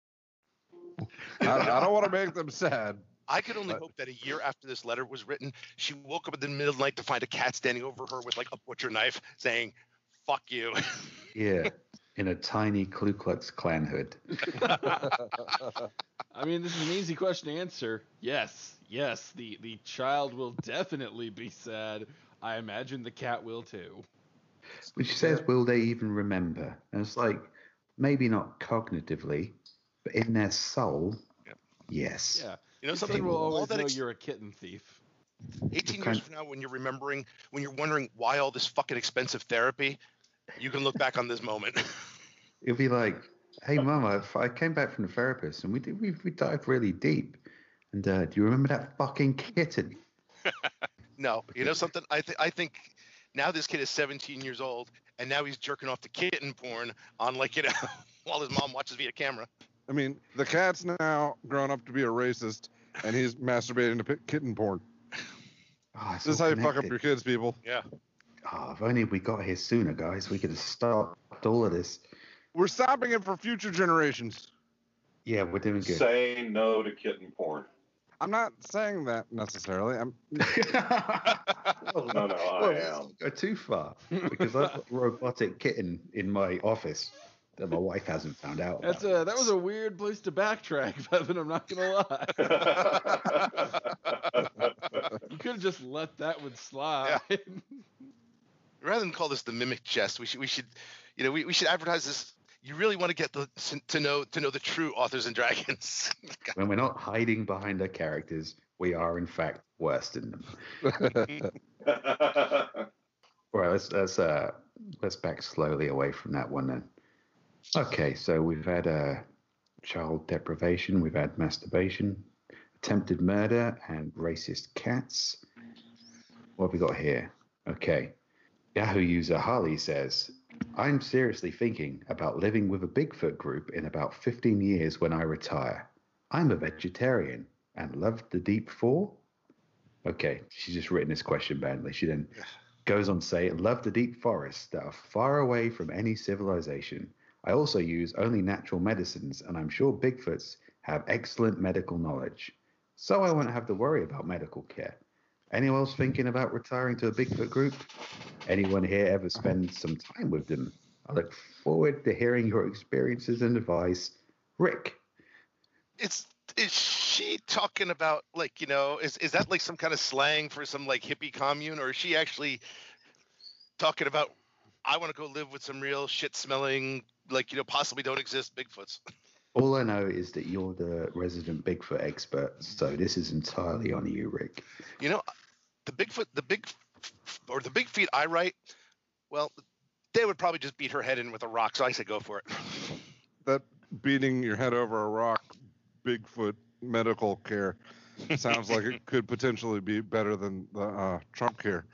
I, I don't want to make them sad. I could only hope that a year after this letter was written, she woke up in the middle of the night to find a cat standing over her with like a butcher knife saying, fuck you. Yeah. In a tiny Ku Klux Klan hood. I mean, this is an easy question to answer. Yes, yes, the the child will definitely be sad. I imagine the cat will too. But she says, will they even remember? And it's like, maybe not cognitively, but in their soul, yes. Yeah, You know something? will All always that know ex- you're a kitten thief. 18 years from now, when you're remembering, when you're wondering why all this fucking expensive therapy, you can look back on this moment. It'll be like, hey, mum, I, I came back from the therapist and we did, we, we dived really deep. And uh, do you remember that fucking kitten? no, you know something? I think I think now this kid is 17 years old, and now he's jerking off to kitten porn on like you know while his mom watches via camera. I mean, the cat's now grown up to be a racist, and he's masturbating to pi- kitten porn. Oh, it's This is all how you fuck up your kids, people. Yeah. Oh, if only we got here sooner, guys. We could have stopped all of this. We're stopping it for future generations. Yeah, we're doing good. Say no to kitten porn. I'm not saying that necessarily. I'm No, no, I well, am. let's go too far because I've got a robotic kitten in my office that my wife hasn't found out. That's about. a that was a weird place to backtrack, Bevan. I'm not gonna lie. you could have just let that one slide. Rather than call this the mimic chest, we should we should, you know, we, we should advertise this. You really want to get the to know to know the true authors and dragons. when we're not hiding behind our characters, we are in fact worse than them. Right, let's let's uh let's back slowly away from that one then. Okay, so we've had uh, child deprivation, we've had masturbation, attempted murder, and racist cats. What have we got here? Okay, Yahoo user Harley says, "I'm seriously thinking about living with a Bigfoot group in about 15 years when I retire. I'm a vegetarian and love the deep four. Okay, she's just written this question badly. She then goes on to say, Love the deep forests that are far away from any civilization. I also use only natural medicines, and I'm sure Bigfoots have excellent medical knowledge. So I won't have to worry about medical care. Anyone else thinking about retiring to a Bigfoot group? Anyone here ever spend some time with them? I look forward to hearing your experiences and advice. Rick. It's is she talking about like you know is is that like some kind of slang for some like hippie commune or is she actually talking about I want to go live with some real shit smelling like you know possibly don't exist Bigfoots. All I know is that you're the resident Bigfoot expert, so this is entirely on you, Rick. You know, the Bigfoot, the big, or the big feet I write, well, they would probably just beat her head in with a rock. So I say go for it. That beating your head over a rock, Bigfoot medical care sounds like it could potentially be better than the uh, Trump care.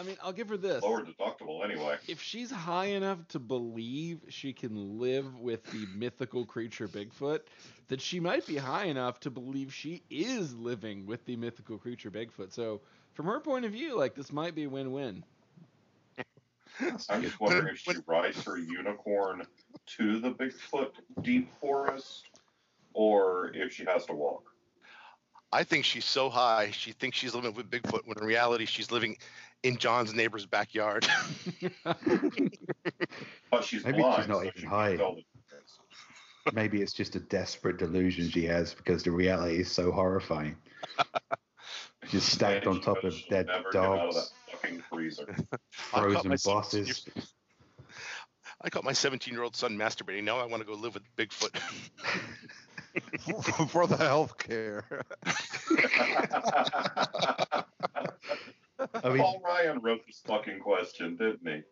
I mean, I'll give her this. Lower deductible anyway. If she's high enough to believe she can live with the mythical creature Bigfoot, then she might be high enough to believe she is living with the mythical creature Bigfoot. So, from her point of view, like this might be a win-win. I'm just wondering if she rides her unicorn to the Bigfoot deep forest, or if she has to walk. I think she's so high, she thinks she's living with Bigfoot when in reality she's living in John's neighbor's backyard. But she's Maybe blind. she's not so even she high. tell the difference. Maybe it's just a desperate delusion she has because the reality is so horrifying. Just stacked on top of dead Never get out of dogs, that fucking. I caught frozen my bosses. I caught my 17 year old son masturbating. Now I want to go live with Bigfoot. for the health care. I mean- Paul Ryan wrote this fucking question, didn't he?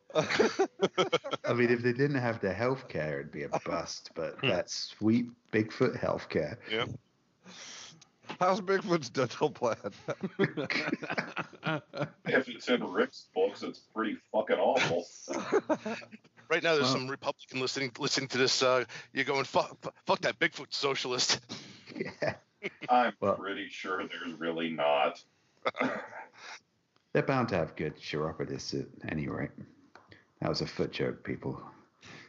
I mean, if they didn't have the healthcare, it'd be a bust. But hmm. that sweet Bigfoot healthcare. Yeah. How's Bigfoot's dental plan? If it's in Rick's books, it's pretty fucking awful. Right now, there's Wow. some Republican listening listening to this. Uh, you're going fuck, fuck that Bigfoot socialist. Yeah. I'm Well- pretty sure there's really not. They're bound to have good chiropodists at any rate. That was a foot joke, people.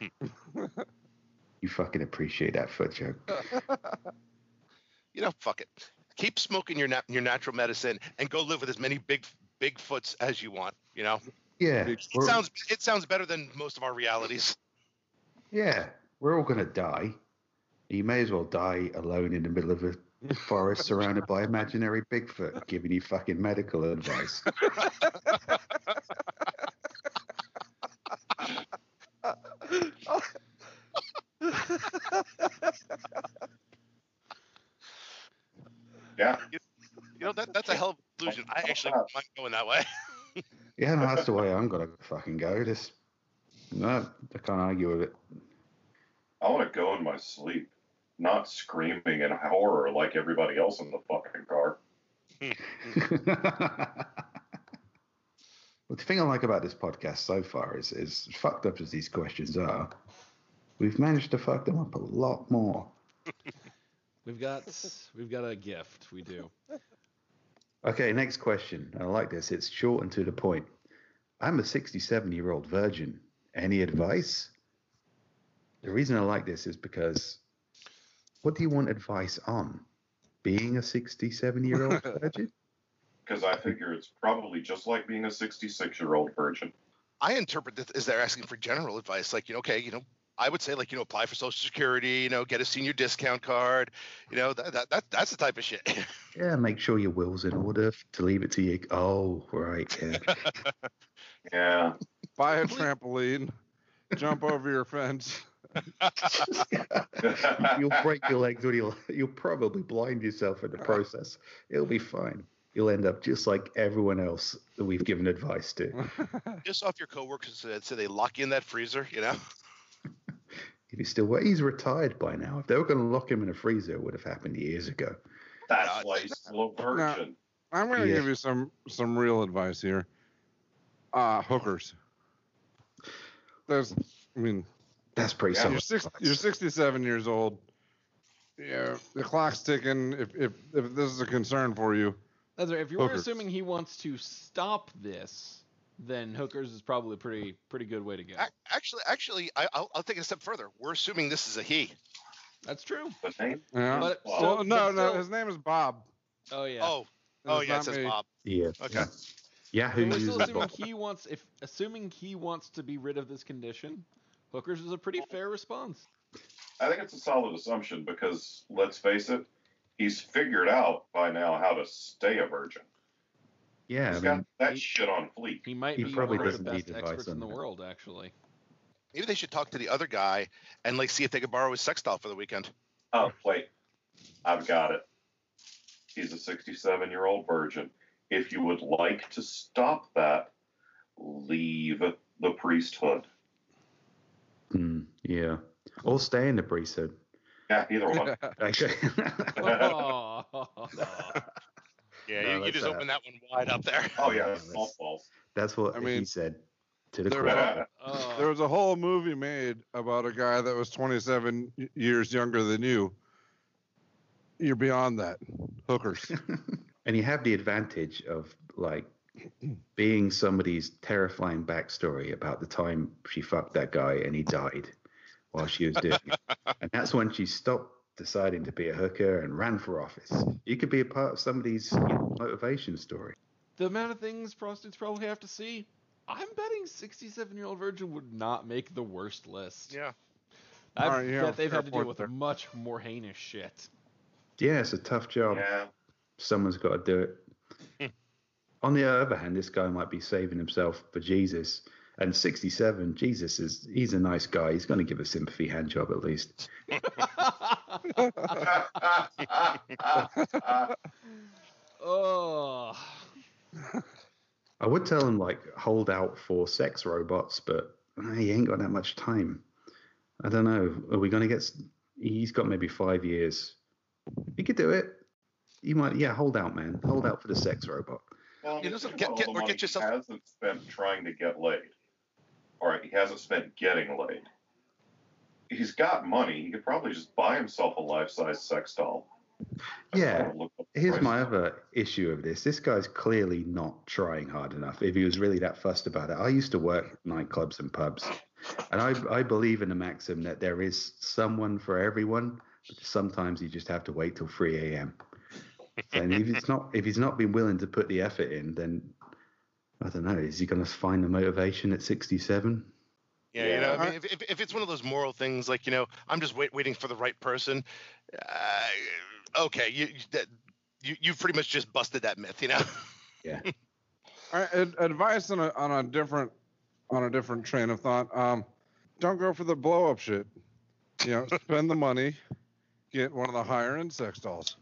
you fucking appreciate that foot joke. You know, fuck it. Keep smoking your nat- your natural medicine and go live with as many big Bigfoots as you want. You know, Yeah. it sounds it sounds better than most of our realities. Yeah. We're all going to die. You may as well die alone in the middle of a forest surrounded by imaginary Bigfoot giving you fucking medical advice. Yeah. You know that that's a hell of a conclusion. I actually don't mind going that way. Yeah, no, that's the way I'm going to fucking go. Just, no, I can't argue with it. I want to go in my sleep, not screaming in horror like everybody else in the fucking car. Well, the thing I like about this podcast so far is, is fucked up as these questions are, we've managed to fuck them up a lot more. We've got we've got a gift. We do. Okay, next question. I like this. It's short and to the point. I'm a 67 year old virgin. Any advice? The reason I like this is because what do you want advice on? Being a 67 year old virgin? Because I figure it's probably just like being a 66 year old virgin. I interpret this as they're asking for general advice, like you know, okay, you know, I would say like you know, apply for Social Security, you know, get a senior discount card, you know, that that, that that's the type of shit. Yeah, make sure your will's in order to leave it to you. Oh, right. Yeah. Yeah. Buy a trampoline, jump over your fence. you'll break your legs or you'll, you'll probably blind yourself in the process. It'll be fine. You'll end up just like everyone else that we've given advice to. Just off your coworkers said, so they lock you in that freezer, you know. If he's still, well, he's retired by now. If they were going to lock him in a freezer, it would have happened years ago. That's why he's still a virgin. I'm going to Yeah. give you some some real advice here. Uh, hookers. There's, I mean, That's pretty Yeah, you're six, you're 67 years old. Yeah, the clock's ticking. If if if this is a concern for you, That's right. If you were Hookers. assuming he wants to stop this, then hookers is probably a pretty pretty good way to go. Actually, actually, I, I'll, I'll take it a step further. We're assuming this is a he. That's true. The name? yeah. But well, still- no, no, still- his name is Bob. Oh yeah. Oh, And oh it's yeah, it says me. Bob. Yeah. Okay. Yahoo But we're still assuming Bob. he wants if assuming he wants to be rid of this condition, hookers is a pretty fair response. I think it's a solid assumption because let's face it, he's figured out by now how to stay a virgin. Yeah, He's I mean, got that shit on fleek. He might He be probably one of the doesn't need best advice experts in the that. world, actually. Maybe they should talk to the other guy and like see if they could borrow his sex doll for the weekend. Oh, wait. I've got it. He's a 67 year old virgin. If you would like to stop that, leave the priesthood. hmm, yeah, or stay in the priesthood. Yeah, either one. Actually, Oh. Yeah, No, you, you just uh, opened that one wide up there. oh, yeah, that's- small balls. that's what I he mean, said to the there crowd. was- Oh. There was a whole movie made about a guy that was 27 years younger than you. You're beyond that. Hookers. and you have the advantage of like being somebody's terrifying backstory about the time she fucked that guy and he died while she was doing it. And that's when she stopped deciding to be a hooker and ran for office. You could be a part of somebody's you know, motivation story. the amount of things prostitutes probably have to see. I'm betting 67 year old virgin would not make the worst list. Yeah. I Alright, yeah, bet they've had to deal with there. much more heinous shit. Yeah, it's a tough job. Yeah. Someone's got to do it. Hmm. On the other hand, this guy might be saving himself for Jesus. And 67, Jesus is, he's a nice guy. He's going to give a sympathy hand job at least. Oh. I would tell him like hold out for sex robots, but he ain't got that much time. I don't know. Are we gonna get? He's got maybe five years. He could do it. You might, yeah. Hold out, man. Hold out for the sex robot. Well, You know, think so about get- all get- the or money get yourself- He hasn't spent trying to get laid. All right, he hasn't spent getting laid. He's got money. He could probably just buy himself a life-size sex doll. Yeah. I'll look up the Here's price. my other issue of this. This guy's clearly not trying hard enough. If he was really that fussed about it, I used to work nightclubs and pubs, and I I believe in the maxim that there is someone for everyone. But sometimes you just have to wait till 3 a.m. And if he's not if he's not been willing to put the effort in, then I don't know. Is he going to find the motivation at 67? Yeah, you know, I mean, if, if, if it's one of those moral things, like you know, I'm just wait, waiting for the right person. Uh, okay, you you- that you you've pretty much just busted that myth, you know. Yeah. All right, advice on a on a different on a different train of thought. Um, don't go for the blow up shit. You know, spend the money, get one of the higher end sex dolls.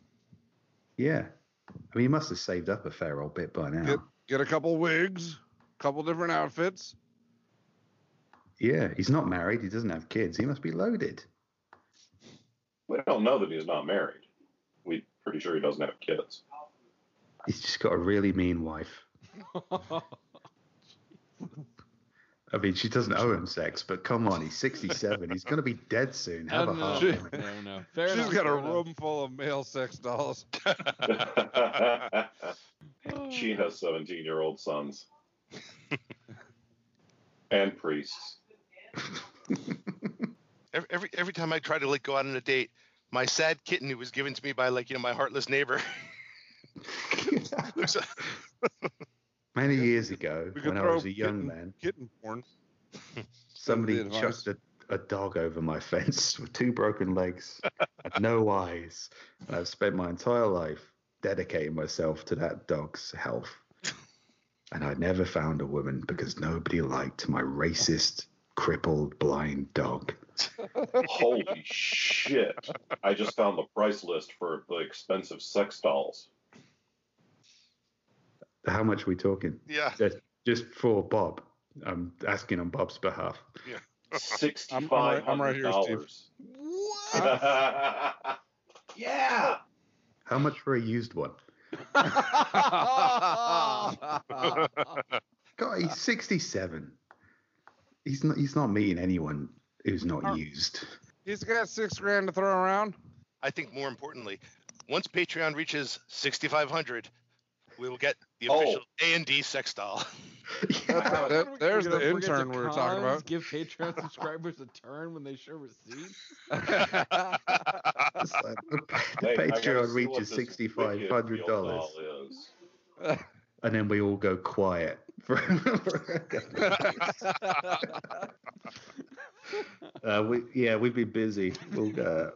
Yeah. I mean, you must have saved up a fair old bit by now. Get get a couple wigs, a couple different outfits. Yeah, he's not married. He doesn't have kids. He must be loaded. We don't know that he's not married. We're pretty sure he doesn't have kids. He's just got a really mean wife. I mean, she doesn't owe him sex, but come on, he's 67. He's going to be dead soon. Have a heart. She- no, no. Fair She's enough, got a enough. room full of male sex dolls. she has 17 year old sons and priests. Every, every every time I try to like go out on a date, my sad kitten who was given to me by like you know my heartless neighbor. Many years ago, when I was a young kitten, man, kitten porn. somebody advice. chucked a, a dog over my fence with two broken legs and no eyes. And I've spent my entire life dedicating myself to that dog's health. And I never found a woman because nobody liked my racist, crippled, blind dog. Holy shit. I just found the price list for the expensive sex dolls. How much are we talking? yeah. Just, just for Bob. I'm asking on Bob's behalf. Yeah. $6,500. I'm right- I'm right here, Steve. yeah. How much for a used one? God, he's 67. He's not. He's not meeting anyone who's not Oh. used. He's got six grand to throw around. I think more importantly, once Patreon reaches 6,500, we will get the Oh. official A and D sex doll. That- that- there's We're the bring it to intern we were talking about. Give Patreon subscribers a turn when they show receipts. It's like the, the Hey, Patreon reaches this sixty wicked five hundred real dollars, and then we all go quiet. For, uh, we yeah, we've been busy. We'll uh,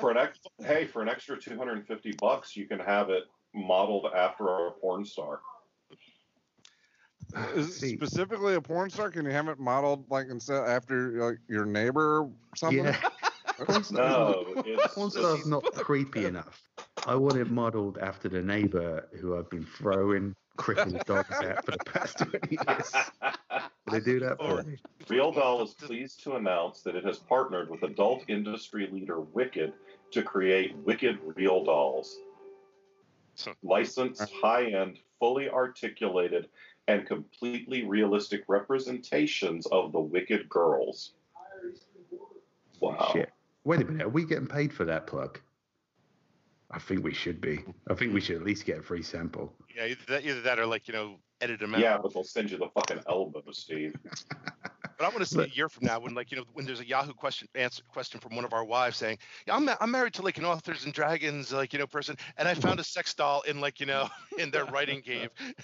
for an ex- hey, for an extra 250 bucks, you can have it modeled after a porn star. Is it specifically a porn star? Can you have it modeled like instead after like your neighbor or something? yeah. Porn star's No, it's- porn star's not creepy enough. I want it modelled after the neighbour who I've been throwing crippled dogs at for the past twenty years. Can they do that for me? Real Doll is pleased to announce that it has partnered with adult industry leader Wicked to create Wicked Real Dolls. Licensed, high end, fully articulated, and completely realistic representations of the Wicked girls. Wow. Shit. Wait a minute, are we getting paid for that plug? I think we should be. I think we should at least get a free sample. Yeah, either that, either that or like you know, edit them out. Yeah, but they'll send you the fucking elbow, Steve. But I want to see a year from now when, like, you know, when there's a Yahoo question answer question from one of our wives saying, "Yeah, I'm, I'm married to like an authors and dragons, like, you know, person, and I found a sex doll in like, you know, in their writing cave."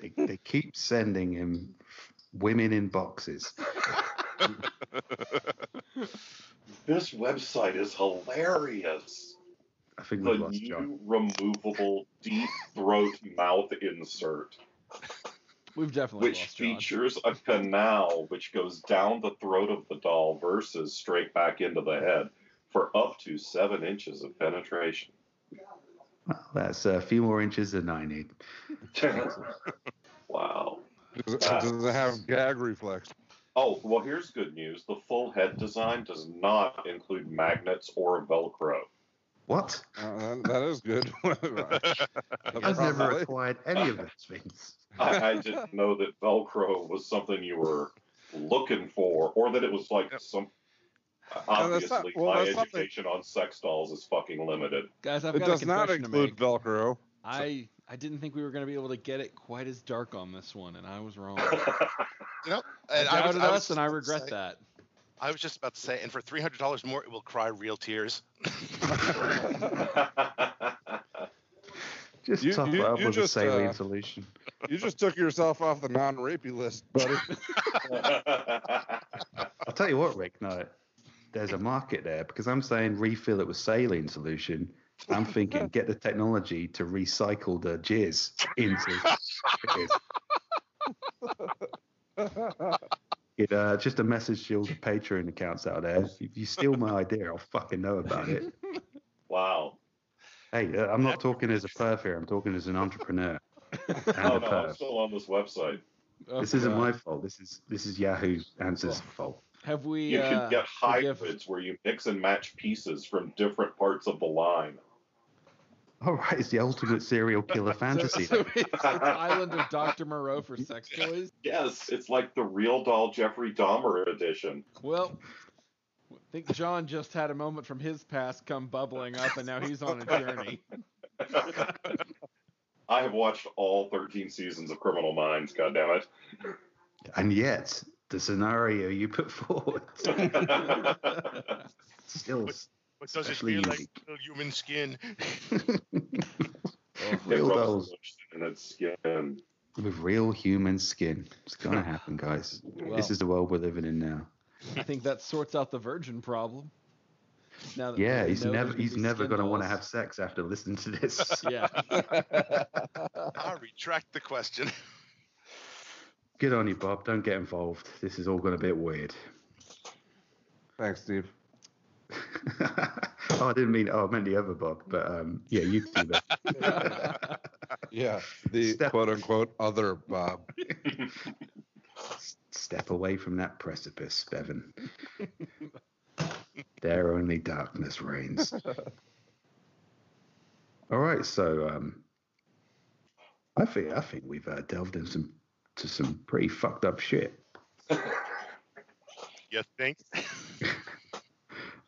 They, they keep sending him women in boxes. This website is hilarious. I think The we lost John. new removable deep throat mouth insert, We've definitely which lost John. features a canal which goes down the throat of the doll versus straight back into the head for up to seven inches of penetration. Well, that's a few more inches than I need. wow. Does it, does it have gag reflex? Oh, well, here's good news. The full head design does not include magnets or Velcro. What? Uh, that, that is good. I've never acquired any of those things. I, I didn't know that Velcro was something you were looking for, or that it was like some. No, that's not- Obviously, well, my that's something- education on sex dolls is fucking limited. Guys, I've It got does a not confession to include. Velcro. I I didn't think we were going to be able to get it quite as dark on this one, and I was wrong. You know, I and I was, doubted I us, was and I regret about say- that. I was just about to say, and for three hundred dollars more, it will cry real tears. Just You- top you- it up you with just, a saline uh, solution. You just took yourself off the non-rapey list, buddy. I'll tell you what, Rick. No, there's a market there because I'm saying refill it with saline solution. I'm thinking get the technology to recycle the jizz into. jizz. It, uh, just a message to all the Patreon accounts out there. If you steal my idea, I'll fucking know about it. wow. Hey, uh, I'm not talking as a perv here. I'm talking as an entrepreneur and Oh a no, I'm still on this website. This isn't my fault. This is this is Yahoo Answers' fault. Have we? You can uh, get forgive- hybrids where you mix and match pieces from different parts of the line. All right, it's the ultimate serial killer fantasy. So it's, it's Island of Dr. Moreau for sex toys. Yes, it's like the real doll Jeffrey Dahmer edition. Well, I think John just had a moment from his past come bubbling up, and now he's on a journey. I have watched all 13 seasons of Criminal Minds. God damn it! And yet, the scenario you put forward still But does it especially feel like unique. real human skin? It oh, real dolls lotion in its skin. with real human skin. It's gonna happen, guys. Well- this is the world we're living in now. I think that sorts out the virgin problem. Now that Yeah, he's never gonna he's never gonna want to have sex after listening to this. Yeah. I retract the question. Good on you, Bob. Don't get involved. This is all gonna be weird. Thanks, Steve. oh, I didn't mean. Oh, I meant the other Bob. But um, yeah, you do that. Yeah, the Step- quote unquote other Bob. Step away from that precipice, Bevan. there only darkness reigns. All right, so um, I think I think we've uh, delved into some to some pretty fucked up shit. You think?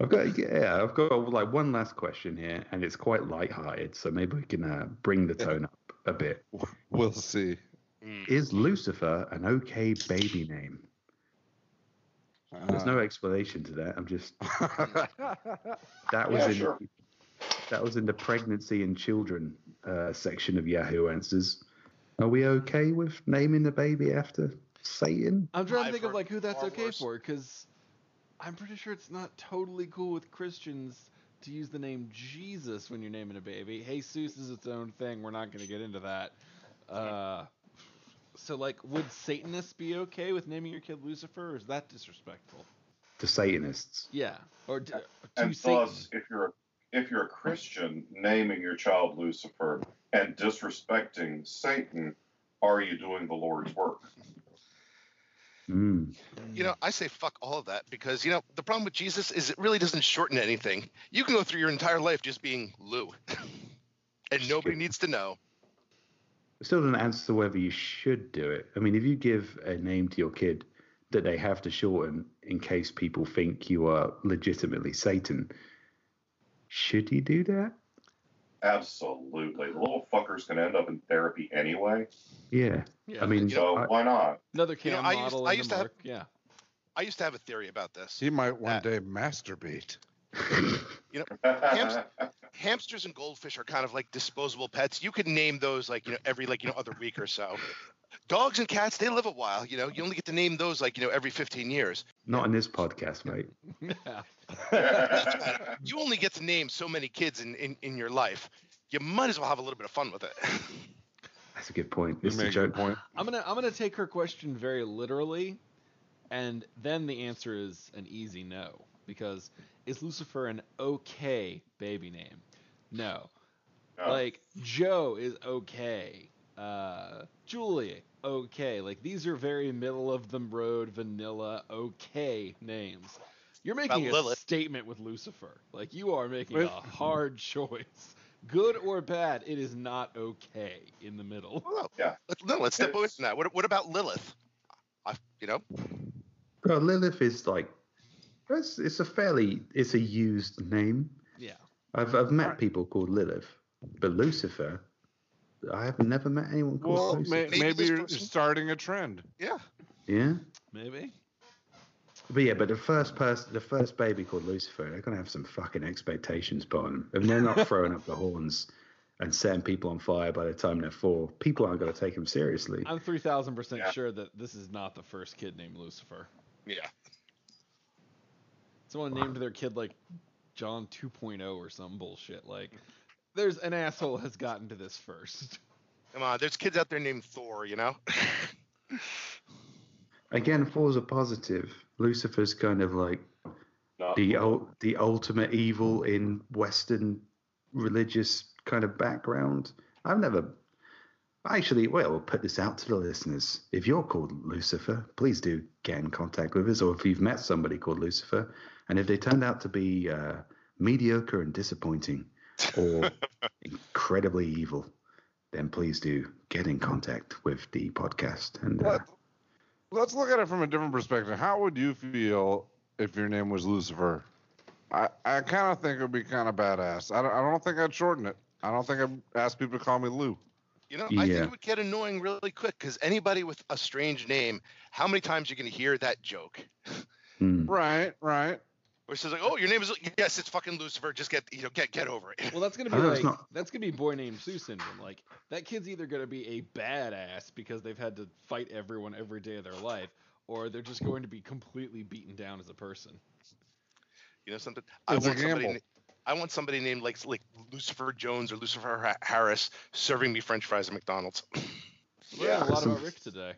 I've got yeah, I've got like one last question here, and it's quite light-hearted, so maybe we can uh, bring the tone up a bit. We'll see. Is Lucifer an okay baby name? There's Uh, no explanation to that. I'm just that was Yeah, in sure. that was in the pregnancy and children uh, section of Yahoo Answers. Are we okay with naming the baby after Satan? I'm trying to I've think of like who that's okay worse. for, because I'm pretty sure it's not totally cool with Christians to use the name Jesus when you're naming a baby. Jesus is its own thing. We're not going to get into that. Uh, so like, would Satanists be okay with naming your kid Lucifer, or is that disrespectful? To Satanists. Yeah, or d- to And Satan. thus, if you're if you're a Christian, naming your child Lucifer and disrespecting Satan, are you doing the Lord's work? Mm. You know, I say fuck all of that because you know the problem with Jesus is it really doesn't shorten anything. You can go through your entire life just being Lou, and nobody needs to know. It still doesn't answer whether you should do it. I mean, if you give a name to your kid that they have to shorten in case people think you are legitimately Satan, should you do that? Absolutely. The little fucker's going to end up in therapy anyway. Yeah. Yeah, I mean, So I- why not? Another You know, cam I used- I used to have- Yeah. I used to have a theory about this. he might one Uh, day masturbate. You know, hams- hamsters and goldfish are kind of like disposable pets. You could name those like you know every like you know other week or so. Dogs and cats they live a while. You know, you only get to name those like you know every 15 years. not in this podcast, mate. Yeah. You only get to name so many kids in in, in your life. You might as well have a little bit of fun with it. That's a good point. You It's a good joke. point. I'm gonna I'm gonna take her question very literally, and then the answer is an easy no because is Lucifer an okay baby name? No. No. Like Joe is okay. Uh, Julie okay. Like these are very middle of the road vanilla okay names. You're making a Lilith. statement with Lucifer. Like you are making Wait. a hard choice. Good or bad, it is not okay in the middle. Well, Yeah. let's, no, let's step away from that. What, what about Lilith? I, you know, Well, Lilith is like, it's, it's a fairly, it's a used name. Yeah. I've I've met Right. people called Lilith, but Lucifer, I have never met anyone called Well, Lucifer. may, Maybe maybe you're starting a trend. yeah. Yeah, Maybe. But yeah, but the first person, the first baby called Lucifer, they're gonna have some fucking expectations put on them. If they're not throwing up the horns and setting people on fire by the time they're four, people aren't gonna take them seriously. I'm three thousand percent Yeah. sure that this is not the first kid named Lucifer. Yeah. Someone named their kid like John 2.0 or some bullshit. Like, there's an asshole has gotten to this first. Come on, there's kids out there named Thor. You know. Again, Thor's a positive. Lucifer's kind of like Not the ul- the ultimate evil in Western religious kind of background. I've never actually. Well, we'll put this out to the listeners. If you're called Lucifer, please do get in contact with us, or if you've met somebody called Lucifer, and if they turned out to be uh, mediocre and disappointing, or incredibly evil, then please do get in contact with the podcast. And uh, Let, let's look at it from a different perspective. How would you feel if your name was Lucifer? I, I kind of think it would be kind of badass. I don't, I don't think I'd shorten it. I don't think I'd ask people to call me Lou. You know, I think Yeah. it would get annoying really quick because anybody with a strange name, how many times are you going to hear that joke? hmm. Right, right. Where it's like, oh, your name is yes, it's fucking Lucifer. Just get you know get get over it. Well, that's gonna be I know it's like not- that's gonna be boy named Sue syndrome. Like that kid's either gonna be a badass because they've had to fight everyone every day of their life, or they're just going to be completely beaten down as a person. You know something? I It's a want somebody. gamble. na- I want somebody named like like Lucifer Jones or Lucifer Harris serving me French fries at McDonald's. We learned a lot Some- about Rick today.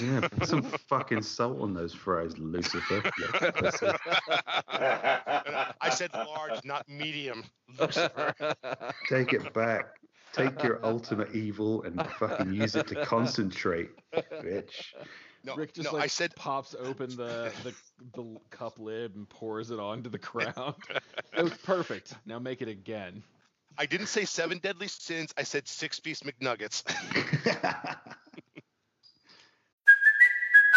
Yeah, put some fucking salt on those fries, Lucifer. I said large, not medium. Lucifer. Take it back. Take your ultimate evil and fucking use it to concentrate, bitch. No, Rick just no, like I said pops open the, the the cup lid and pours it onto the ground. it was perfect. Now make it again. I didn't say seven deadly sins. I said six piece McNuggets.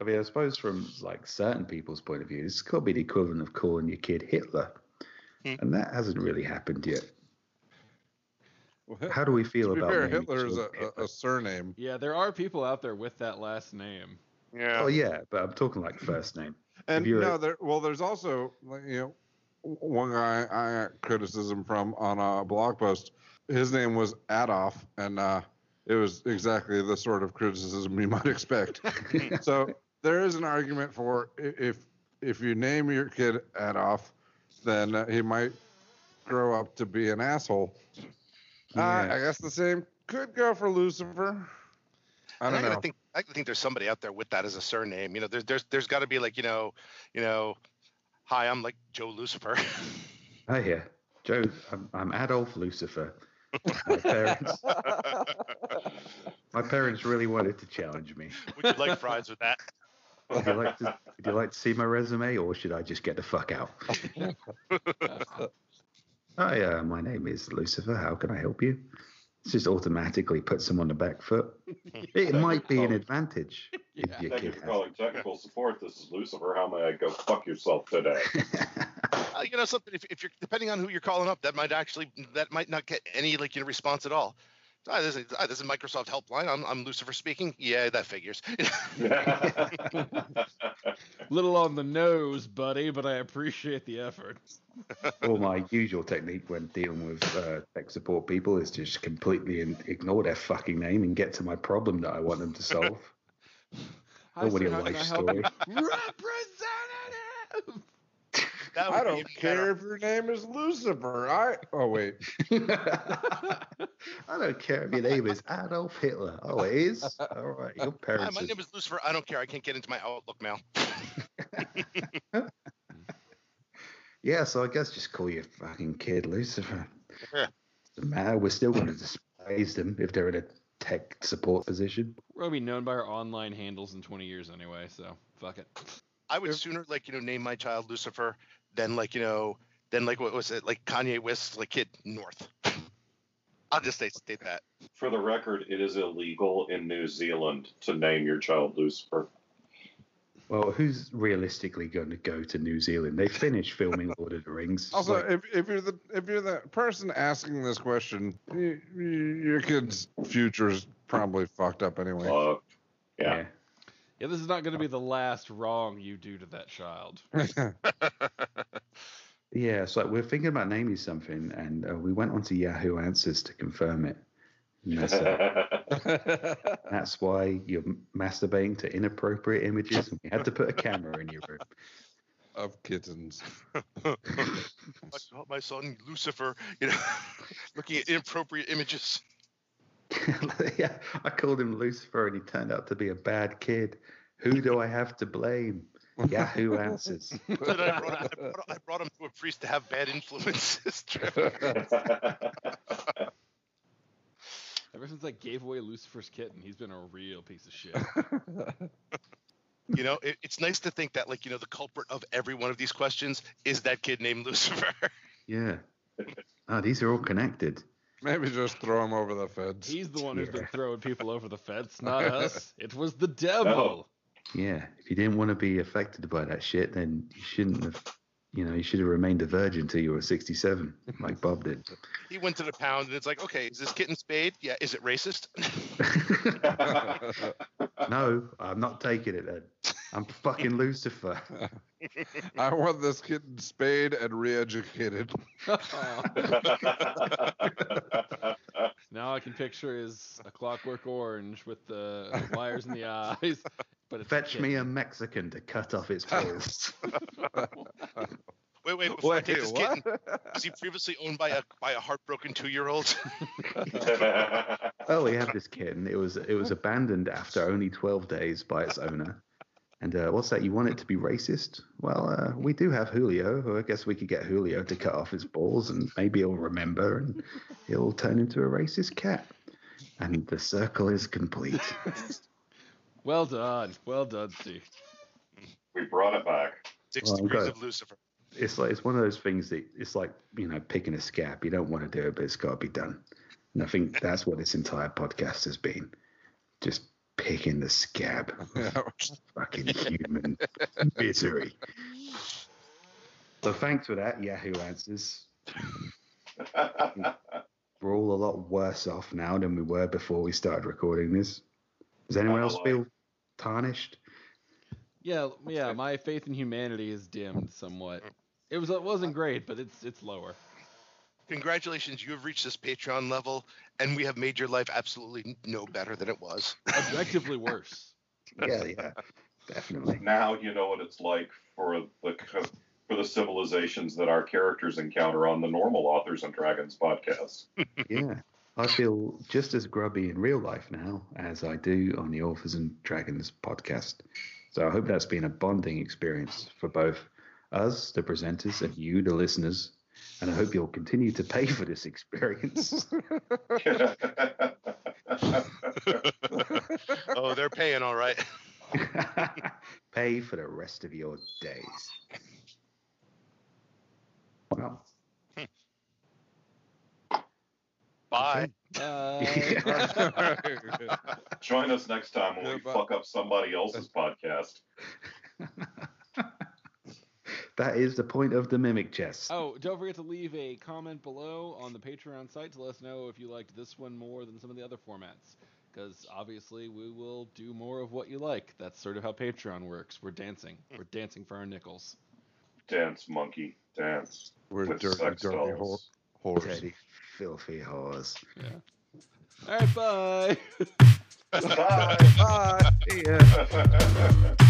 I mean, I suppose from like certain people's point of view, this could be the equivalent of calling your kid Hitler, and that hasn't really happened yet. How do we feel to be about fair, Hitler is a, children a, a surname. Yeah, there are people out there with that last name. Yeah. Oh yeah, but I'm talking like first name. And If you're a- no, there, well, there's also you know one guy I got criticism from on a blog post. His name was Adolf, and uh, it was exactly the sort of criticism you might expect. so there is an argument for if if you name your kid Adolf, then uh, he might grow up to be an asshole. Uh, I guess the same could go for Lucifer. I don't gotta know. think I think there's somebody out there with that as a surname. You know, there's there's there's got to be like you know, you know, hi, I'm like Joe Lucifer. Hi, yeah, Joe, I'm, I'm Adolf Lucifer. My parents, my parents really wanted to challenge me. Would you like fries with that? Would you like to, would you like to see my resume, or should I just get the fuck out? Hi, uh, my name is Lucifer. How can I help you? It's just automatically puts them on the back foot. It might be an advantage if your Thank you kid for calling technical support. This is Lucifer. How may I go fuck yourself today? Uh, you know something. If, if you're depending on who you're calling up, that might actually that might not get any like you know response at all. Hi, this is, hi, this is Microsoft Helpline. I'm, I'm Lucifer speaking. Yeah, that figures. Little on the nose, buddy, but I appreciate the effort. well, my usual technique when dealing with uh, tech support people is just completely in, ignore their fucking name and get to my problem that I want them to solve. Hi, Nobody sir, a life story. you? Representative. That would I don't even care better. if your name is Lucifer. I oh wait. I don't care if your name is Adolf Hitler. Oh, it is? All right. Your Hi, parents. my are- name is Lucifer. I don't care. I can't get into my Outlook mail. Yeah, so I guess just call your fucking kid Lucifer. Yeah. Doesn't matter. We're still going to despise them if they're in a tech support position. We're gonna be known by our online handles in 20 years anyway, so fuck it. I would sooner like you know name my child Lucifer than like you know then like what was it like Kanye West's like kid North. I'll just say state that. For the record, it is illegal in New Zealand to name your child Lucifer. Well, who's realistically going to go to New Zealand? They finished filming Lord of the Rings. Also, Like, if, if you're the if you're the person asking this question, you, you, your kid's future's probably fucked up anyway. Uh, yeah. Yeah, this is not gonna be the last wrong you do to that child. yeah, so we're thinking about naming something, and uh, we went onto Yahoo Answers to confirm it. And that's, uh, that's why you're masturbating to inappropriate images. and You had to put a camera in your room. of kittens. my, my son Lucifer, you know, looking at inappropriate images. yeah, I called him Lucifer, and he turned out to be a bad kid. Who do I have to blame? Yahoo Answers. I brought, I, brought, I brought him to a priest to have bad influences. Ever since I gave away Lucifer's kitten, he's been a real piece of shit. You know, it, it's nice to think that like you know the culprit of every one of these questions is that kid named Lucifer. Yeah. Oh, these are all connected. Maybe just throw him over the fence. He's the one who's been throwing people over the fence, not us. It was the devil. Yeah. If you didn't want to be affected by that shit, then you shouldn't have. You know, you should have remained a virgin till you were 67, like Bob did. he went to the pound and it's like, okay, is this kitten spayed? Yeah. Is it racist? No, I'm not taking it then. I'm fucking Lucifer. I want this kitten spayed and re-educated. Now I can picture is a clockwork orange with the wires in the eyes. But it's Fetch me a Mexican to cut off its balls. Wait, wait, before I take this what? kitten, was he previously owned by a by a heartbroken two year old? oh, we have this kitten. It was it was abandoned after only 12 days by its owner. And uh, what's that? You want it to be racist? Well, uh, we do have Julio. I guess we could get Julio to cut off his balls, and maybe he'll remember, and he'll turn into a racist cat. And the circle is complete. Well done. Well done, Steve. we brought it back. Six Well, degrees of Lucifer. It's like it's one of those things that it's like you know picking a scab. You don't want to do it, but it's got to be done. And I think that's what this entire podcast has been, just picking the scab. Fucking human misery. So thanks for that, Yahoo Answers. We're all a lot worse off now than we were before we started recording this. Does anyone else feel tarnished? Yeah, yeah. My faith in humanity is dimmed somewhat. It was it wasn't great, but it's it's lower. Congratulations, you have reached this Patreon level, and we have made your life absolutely no better than it was. Objectively worse. Yeah, yeah, definitely. Now you know what it's like for the for the civilizations that our characters encounter on the normal Authors and Dragons podcast. yeah. I feel just as grubby in real life now as I do on the Authors and Dragons podcast. So I hope that's been a bonding experience for both us, the presenters, and you, the listeners. And I hope you'll continue to pay for this experience. oh, they're paying all right. pay for the rest of your days. Well, Bye. Join us next time when we fuck up somebody else's podcast. That is the point of the mimic chest. Oh, don't forget to leave a comment below on the Patreon site to let us know if you liked this one more than some of the other formats. Because obviously we will do more of what you like. That's sort of how Patreon works. We're dancing. We're dancing for our nickels. Dance, monkey, dance. We're with dirty, sex dirty dolls. whore- whores. Dirty, filthy whores. All right, bye. Bye. Bye. See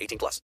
18 plus.